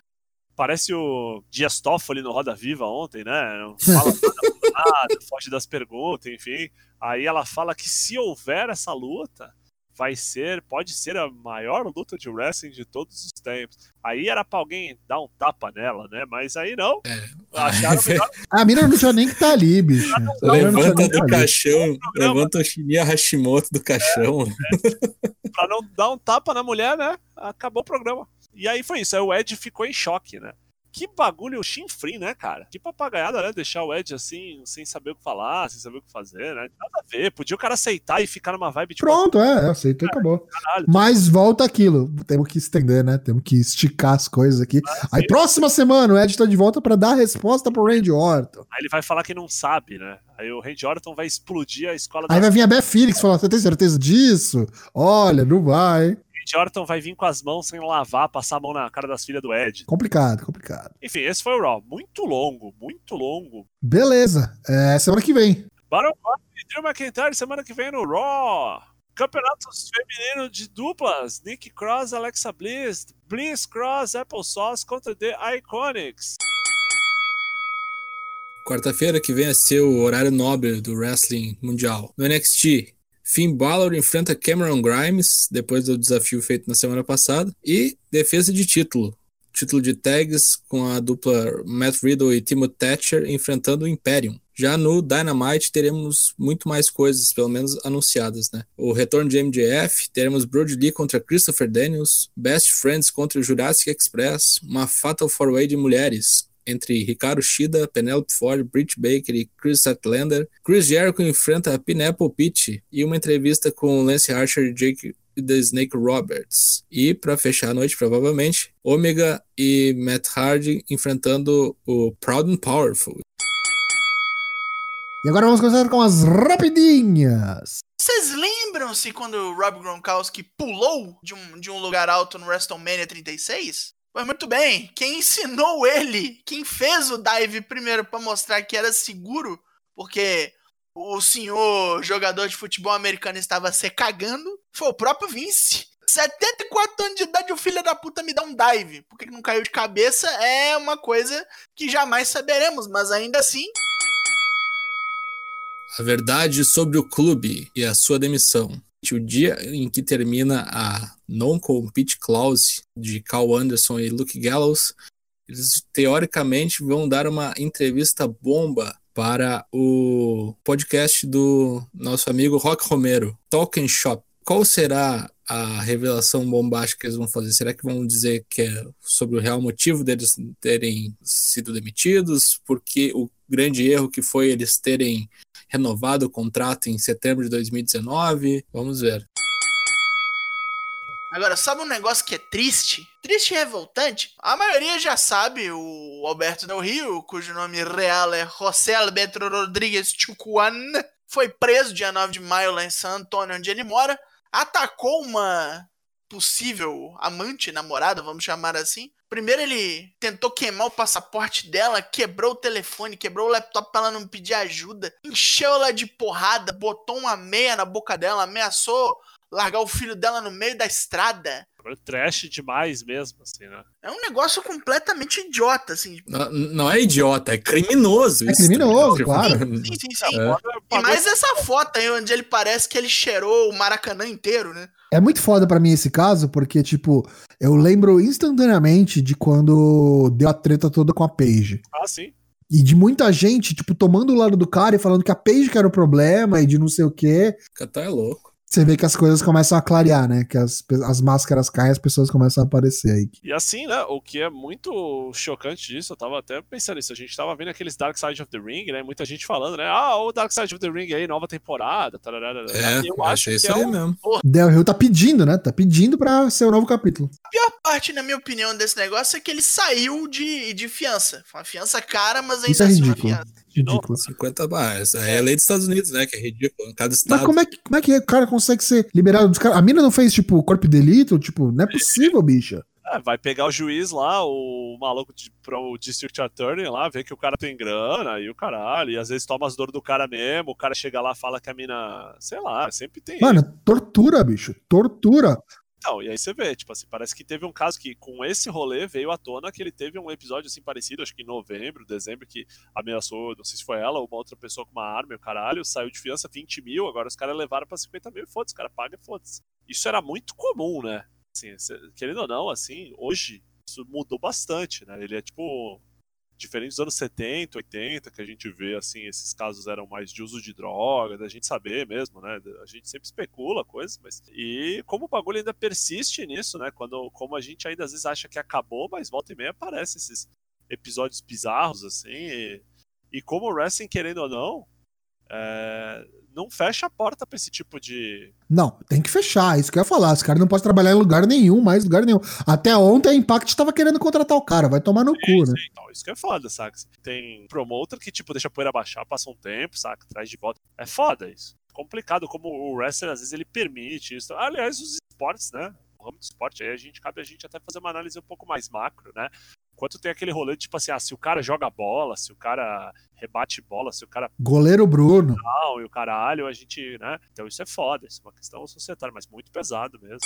Parece o Dias Toffoli no Roda Viva ontem, né? Não fala [laughs] nada, nada, foge das perguntas, enfim. Aí ela fala que se houver essa luta, vai ser, pode ser a maior luta de wrestling de todos os tempos. Aí era pra alguém dar um tapa nela, né? Mas aí não. É. Acharam [laughs] melhor A mina não tinha nem que tá ali, bicho. Não tinha Levanta do tá caixão, levanta o Shinya Hashimoto do caixão. pra não dar um tapa na mulher, né? Acabou o programa. E aí foi isso. Aí o Ed ficou em choque, né? Que bagulho chinfrim, né, cara? Que papagaiada, né? Deixar o Ed assim, sem saber o que falar, sem saber o que fazer, né? Nada a ver. Podia o cara aceitar e ficar numa vibe tipo. Pronto, é, aceitou e acabou. Caralho, Mas volta aquilo. Temos que estender, né? Temos que esticar as coisas aqui. Aí, sim. próxima semana, o Ed tá de volta pra dar a resposta pro Randy Orton. Aí ele vai falar que não sabe, né? Aí o Randy Orton vai explodir a escola Aí da vai vir a Beth Phoenix e falar: Você tem certeza disso? Olha, não vai. Randy Orton vai vir com as mãos sem lavar, passar a mão na cara das filhas do Ed. Complicado, complicado. Enfim, esse foi o Raw. Muito longo, muito longo. Beleza. É, semana que vem. Baron Corbin e Drew McIntyre semana que vem no Raw. Campeonatos feminino de duplas. Nick Cross, Alexa Bliss. Bliss Cross, Apple Sauce contra The Iconics. Quarta-feira que vem é ser o horário nobre do wrestling mundial. No NXT, Finn Balor enfrenta Cameron Grimes, depois do desafio feito na semana passada, e defesa de título. Título de tags com a dupla Matt Riddle e Timo Thatcher enfrentando o Imperium. Já no Dynamite teremos muito mais coisas, pelo menos anunciadas, né? O retorno de MJF, teremos Brody Lee contra Christopher Daniels, Best Friends contra Jurassic Express, uma Fatal 4-Way de mulheres, entre Ricardo Shida, Penelope Ford, Britt Baker e Chris Statlander. Chris Jericho enfrenta a Pineapple Pitch e uma entrevista com Lance Archer e Jake The Snake Roberts. E para fechar a noite, provavelmente, Omega e Matt Hardy enfrentando o Proud and Powerful. E agora vamos começar com as rapidinhas. Vocês lembram-se quando o Rob Gronkowski pulou de um, de um lugar alto no WrestleMania 36? Pois muito bem, quem ensinou ele, quem fez o dive primeiro pra mostrar que era seguro, porque o senhor jogador de futebol americano estava se cagando, foi o próprio Vince. 74 anos de idade, o filho da puta me dá um dive. Por que que não caiu de cabeça é uma coisa que jamais saberemos, mas ainda assim, A verdade sobre o clube e a sua demissão. O dia em que termina a non-compete clause de Cal Anderson e Luke Gallows, eles teoricamente vão dar uma entrevista bomba para o podcast do nosso amigo Rock Romero, Talking Shop. Qual será a revelação bombástica que eles vão fazer? Será que vão dizer que é sobre o real motivo deles terem sido demitidos? Porque o grande erro que foi eles terem renovado o contrato em setembro de 2019? Vamos ver. Agora, sabe um negócio que é triste? Triste e revoltante? A maioria já sabe, o Alberto Del Rio, cujo nome real é José Alberto Rodrigues Chucuan, foi preso dia 9 de maio lá em San Antônio, onde ele mora, atacou uma possível amante, namorada, vamos chamar assim. Primeiro ele tentou queimar o passaporte dela, quebrou o telefone, quebrou o laptop pra ela não pedir ajuda, encheu ela de porrada, botou uma meia na boca dela, ameaçou largar o filho dela no meio da estrada. Trash demais mesmo, assim, né? É um negócio completamente idiota, assim. Não, não é idiota, é criminoso. É isso, criminoso, tá claro. ligado? Sim, sim, sim. É. E mais essa foto aí, onde ele parece que ele cheirou o Maracanã inteiro, né? É muito foda pra mim esse caso, porque, tipo, eu lembro instantaneamente de quando deu a treta toda com a Paige. Ah, sim. E de muita gente, tipo, tomando o lado do cara e falando que a Paige que era o problema e de não sei o quê. O Catar é louco. Você vê que as coisas começam a clarear, né? Que as, as máscaras caem as pessoas começam a aparecer aí. E assim, né, o que é muito chocante disso, eu tava até pensando nisso, a gente tava vendo aqueles Dark Side of the Ring, né, muita gente falando, né, ah, o Dark Side of the Ring aí, nova temporada, tararara, É, eu eu acho que isso é aí um- mesmo. Del Rio tá pedindo, né? Tá pedindo pra ser o novo capítulo. A pior parte, na minha opinião, desse negócio é que ele saiu de, de fiança. Foi uma fiança cara, mas ainda Isso é assim uma ridículo. fiança. De novo, Ridículo. 50 barras. É a lei dos Estados Unidos, né? Que é ridículo. Cada Mas estado. como é, que, como é que o cara consegue ser liberado dos caras? A mina não fez, tipo, corpo de delito? Tipo, não é possível, bicha. É, [laughs] vai pegar o juiz lá, o maluco de, pro District Attorney lá, ver que o cara tem grana e o caralho, e às vezes toma as dores do cara mesmo, o cara chega lá fala que a mina, sei lá, sempre tem. Mano, tortura, bicho. Tortura. Então, e aí você vê, tipo assim, parece que teve um caso que com esse rolê veio à tona que ele teve um episódio assim parecido, acho que em novembro, dezembro, que ameaçou, não sei se foi ela ou uma outra pessoa com uma arma e o caralho, saiu de fiança 20 mil, agora os caras levaram pra 50 mil e foda-se, o cara paga e foda-se. Isso era muito comum, né? Assim, querendo ou não, assim, hoje isso mudou bastante, né? Ele é tipo. Diferente dos anos 70, 80, que a gente vê, assim, esses casos eram mais de uso de droga, da gente saber mesmo, né? A gente sempre especula coisas, mas. E como o bagulho ainda persiste nisso, né? Quando, como a gente ainda às vezes acha que acabou, mas volta e meia aparecem esses episódios bizarros, assim. E, e como o wrestling, querendo ou não, é, não fecha a porta pra esse tipo de. Não, tem que fechar. Isso que eu ia falar. Esse cara não pode trabalhar em lugar nenhum, mais lugar nenhum. Até ontem a Impact tava querendo contratar o cara. Vai tomar no cu, né? Sim, então, isso que é foda, saca? Tem promoter que, tipo, deixa a poeira baixar, passa um tempo, saca? Traz de volta. É foda isso. Complicado como o wrestler, às vezes, ele permite isso. Aliás, os esportes, né? O ramo do esporte, aí a gente cabe a gente até fazer uma análise um pouco mais macro, né? Enquanto tem aquele rolê, tipo assim, ah, se o cara joga bola, se o cara rebate bola, se o cara Goleiro Bruno. e o caralho, a gente, né? Então isso é foda, isso é uma questão societária, mas muito pesado mesmo.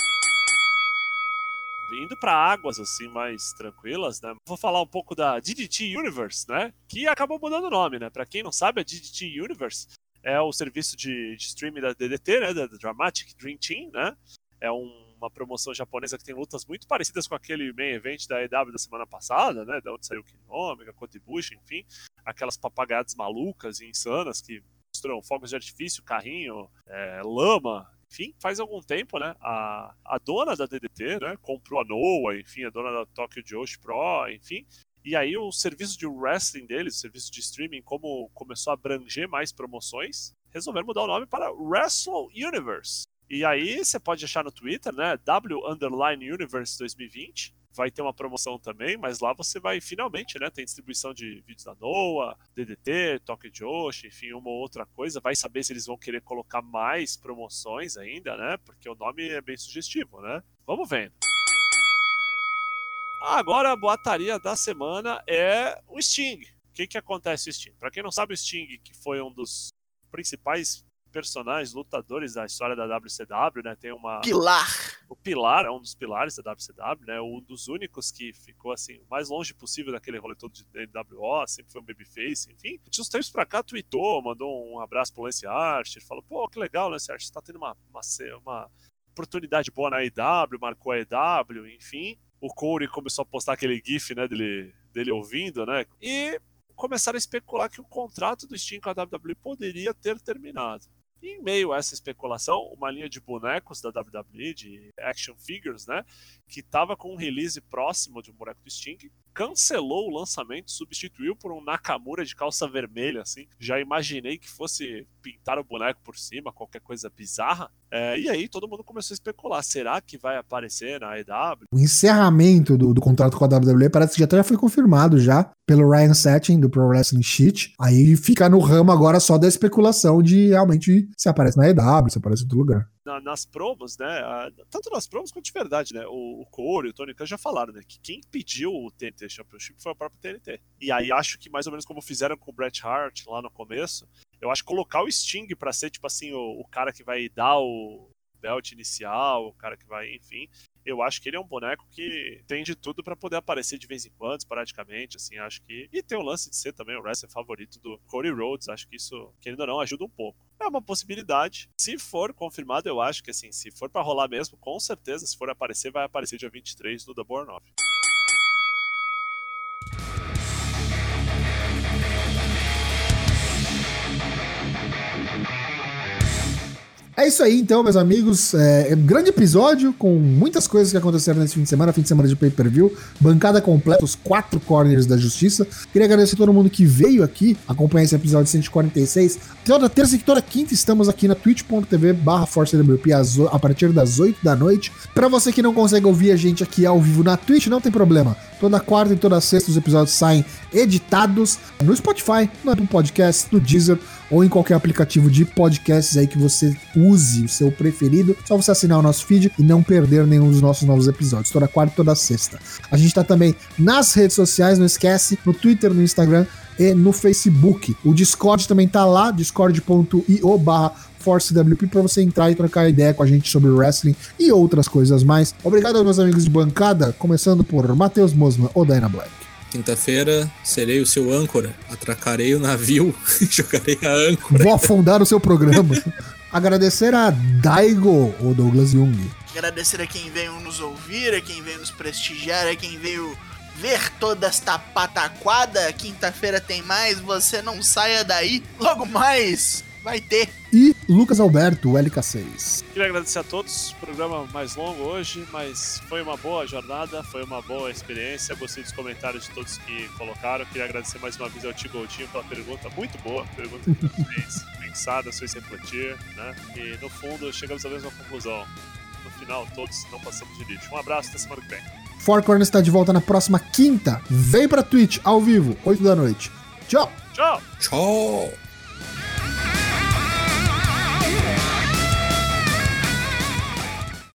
Indo pra águas assim mais tranquilas, né? Vou falar um pouco da DDT Universe, né? Que acabou mudando o nome, né? Pra quem não sabe, a DDT Universe é o serviço de, de streaming da DDT, né? Da Dramatic Dream Team, né? É um- uma promoção japonesa que tem lutas muito parecidas com aquele main event da EW da semana passada, né? Da onde saiu o King Kotibushi, enfim. Aquelas papagaiadas malucas e insanas que misturam fogos de artifício, carrinho, é, lama, enfim, faz algum tempo, né? A, a dona da DDT, né? Comprou a Noah, enfim, a dona da Tokyo Joshi Pro, enfim. E aí o serviço de wrestling deles, o serviço de streaming, como começou a abranger mais promoções, resolveram mudar o nome para Wrestle Universe. E aí você pode achar no Twitter, né? W Underline Universe 2020. Vai ter uma promoção também, mas lá você vai finalmente, né? Tem distribuição de vídeos da Noah, DDT, Tokyo Joshi, enfim, uma ou outra coisa. Vai saber se eles vão querer colocar mais promoções ainda, né? Porque o nome é bem sugestivo, né? Vamos vendo. Agora a boataria da semana é o Sting. O que, que acontece com o Sting? Pra quem não sabe, o Sting, que foi um dos principais personagens, lutadores da história da WCW, né? Tem uma Pilar. o Pilar é um dos pilares da WCW, né? Um dos únicos que ficou assim o mais longe possível daquele rolê todo de NWO, sempre foi um babyface, enfim. De uns tempos pra cá tweetou, mandou um abraço pro Lance Archer, falou: "Pô, que legal, Lance Archer, você tá tendo uma, uma uma oportunidade boa na EW, marcou a EW, enfim. O Corey começou a postar aquele gif, né, dele dele ouvindo, né? E começaram a especular que o contrato do Sting com a WWE poderia ter terminado. E em meio a essa especulação, uma linha de bonecos da WWE, de action figures, né, que estava com um release próximo de um boneco do Sting, cancelou o lançamento, substituiu por um Nakamura de calça vermelha, assim. Já imaginei que fosse pintar o boneco por cima, qualquer coisa bizarra. É, e aí todo mundo começou a especular, será que vai aparecer na EW? O encerramento do, do contrato com a WWE parece que já até foi confirmado já pelo Ryan Setting do Pro Wrestling Sheet. Aí fica no ramo agora só da especulação de realmente se aparece na EW, se aparece em outro lugar. Na- nas promos, né? a- tanto nas promos quanto de verdade, né? O, o e o Tony Khan já falaram, né? Que quem pediu o TNT Championship foi o próprio TNT. E aí acho que mais ou menos como fizeram com o Bret Hart lá no começo, eu acho que colocar o Sting pra ser, tipo assim, o, o cara que vai dar o belt inicial, o cara que vai, enfim. Eu acho que ele é um boneco que tem de tudo pra poder aparecer de vez em quando, esporadicamente, assim, acho que. E tem o lance de ser também o wrestler favorito do Cody Rhodes, acho que isso, querendo ou não, ajuda um pouco. É uma possibilidade. Se for confirmado, eu acho que assim, se for pra rolar mesmo, com certeza, se for aparecer, vai aparecer dia 23 no Double or Nothing. É isso aí, então, meus amigos. É, é um grande episódio com muitas coisas que aconteceram nesse fim de semana, fim de semana de pay-per-view, bancada completa, os quatro corners da justiça. Queria agradecer a todo mundo que veio aqui acompanhar esse episódio 146. Toda terça e toda quinta estamos aqui na twitch.tv barra ForceWP a partir das 8 da noite. Para você que não consegue ouvir a gente aqui ao vivo na Twitch, não tem problema. Toda quarta e toda sexta os episódios saem editados no Spotify, no Apple Podcast, no Deezer ou em qualquer aplicativo de podcasts aí que você use, o seu preferido. Só você assinar o nosso feed e não perder nenhum dos nossos novos episódios, toda quarta e toda sexta. A gente tá também nas redes sociais, não esquece, no Twitter, no Instagram e no Facebook. O Discord também tá lá, discord.io barra ForceWP para você entrar e trocar ideia com a gente sobre wrestling e outras coisas mais. Obrigado aos meus amigos de bancada, começando por Matheus Mosman ou Dyna Black. Quinta-feira serei o seu âncora, atracarei o navio [laughs] e jogarei a âncora. Vou afundar o seu programa. [laughs] Agradecer a Daigo, ou Douglas Jung. Agradecer a quem veio nos ouvir, a quem veio nos prestigiar, a quem veio ver toda esta pataquada. Quinta-feira tem mais, você não saia daí. Logo mais, vai ter. E Lucas Alberto, LK6. Queria agradecer a todos. Programa mais longo hoje, mas foi uma boa jornada, foi uma boa experiência. Gostei dos comentários de todos que colocaram. Queria agradecer mais uma vez ao Tigoldinho pela pergunta muito boa, pergunta que nos fez [laughs] pensada, fez refletir, né? E no fundo chegamos à mesma conclusão. No final, todos não passamos de lixo. Um abraço, até semana que vem. Four Corners está de volta na próxima quinta. Vem pra Twitch, ao vivo, 8 da noite. Tchau! Tchau! Tchau!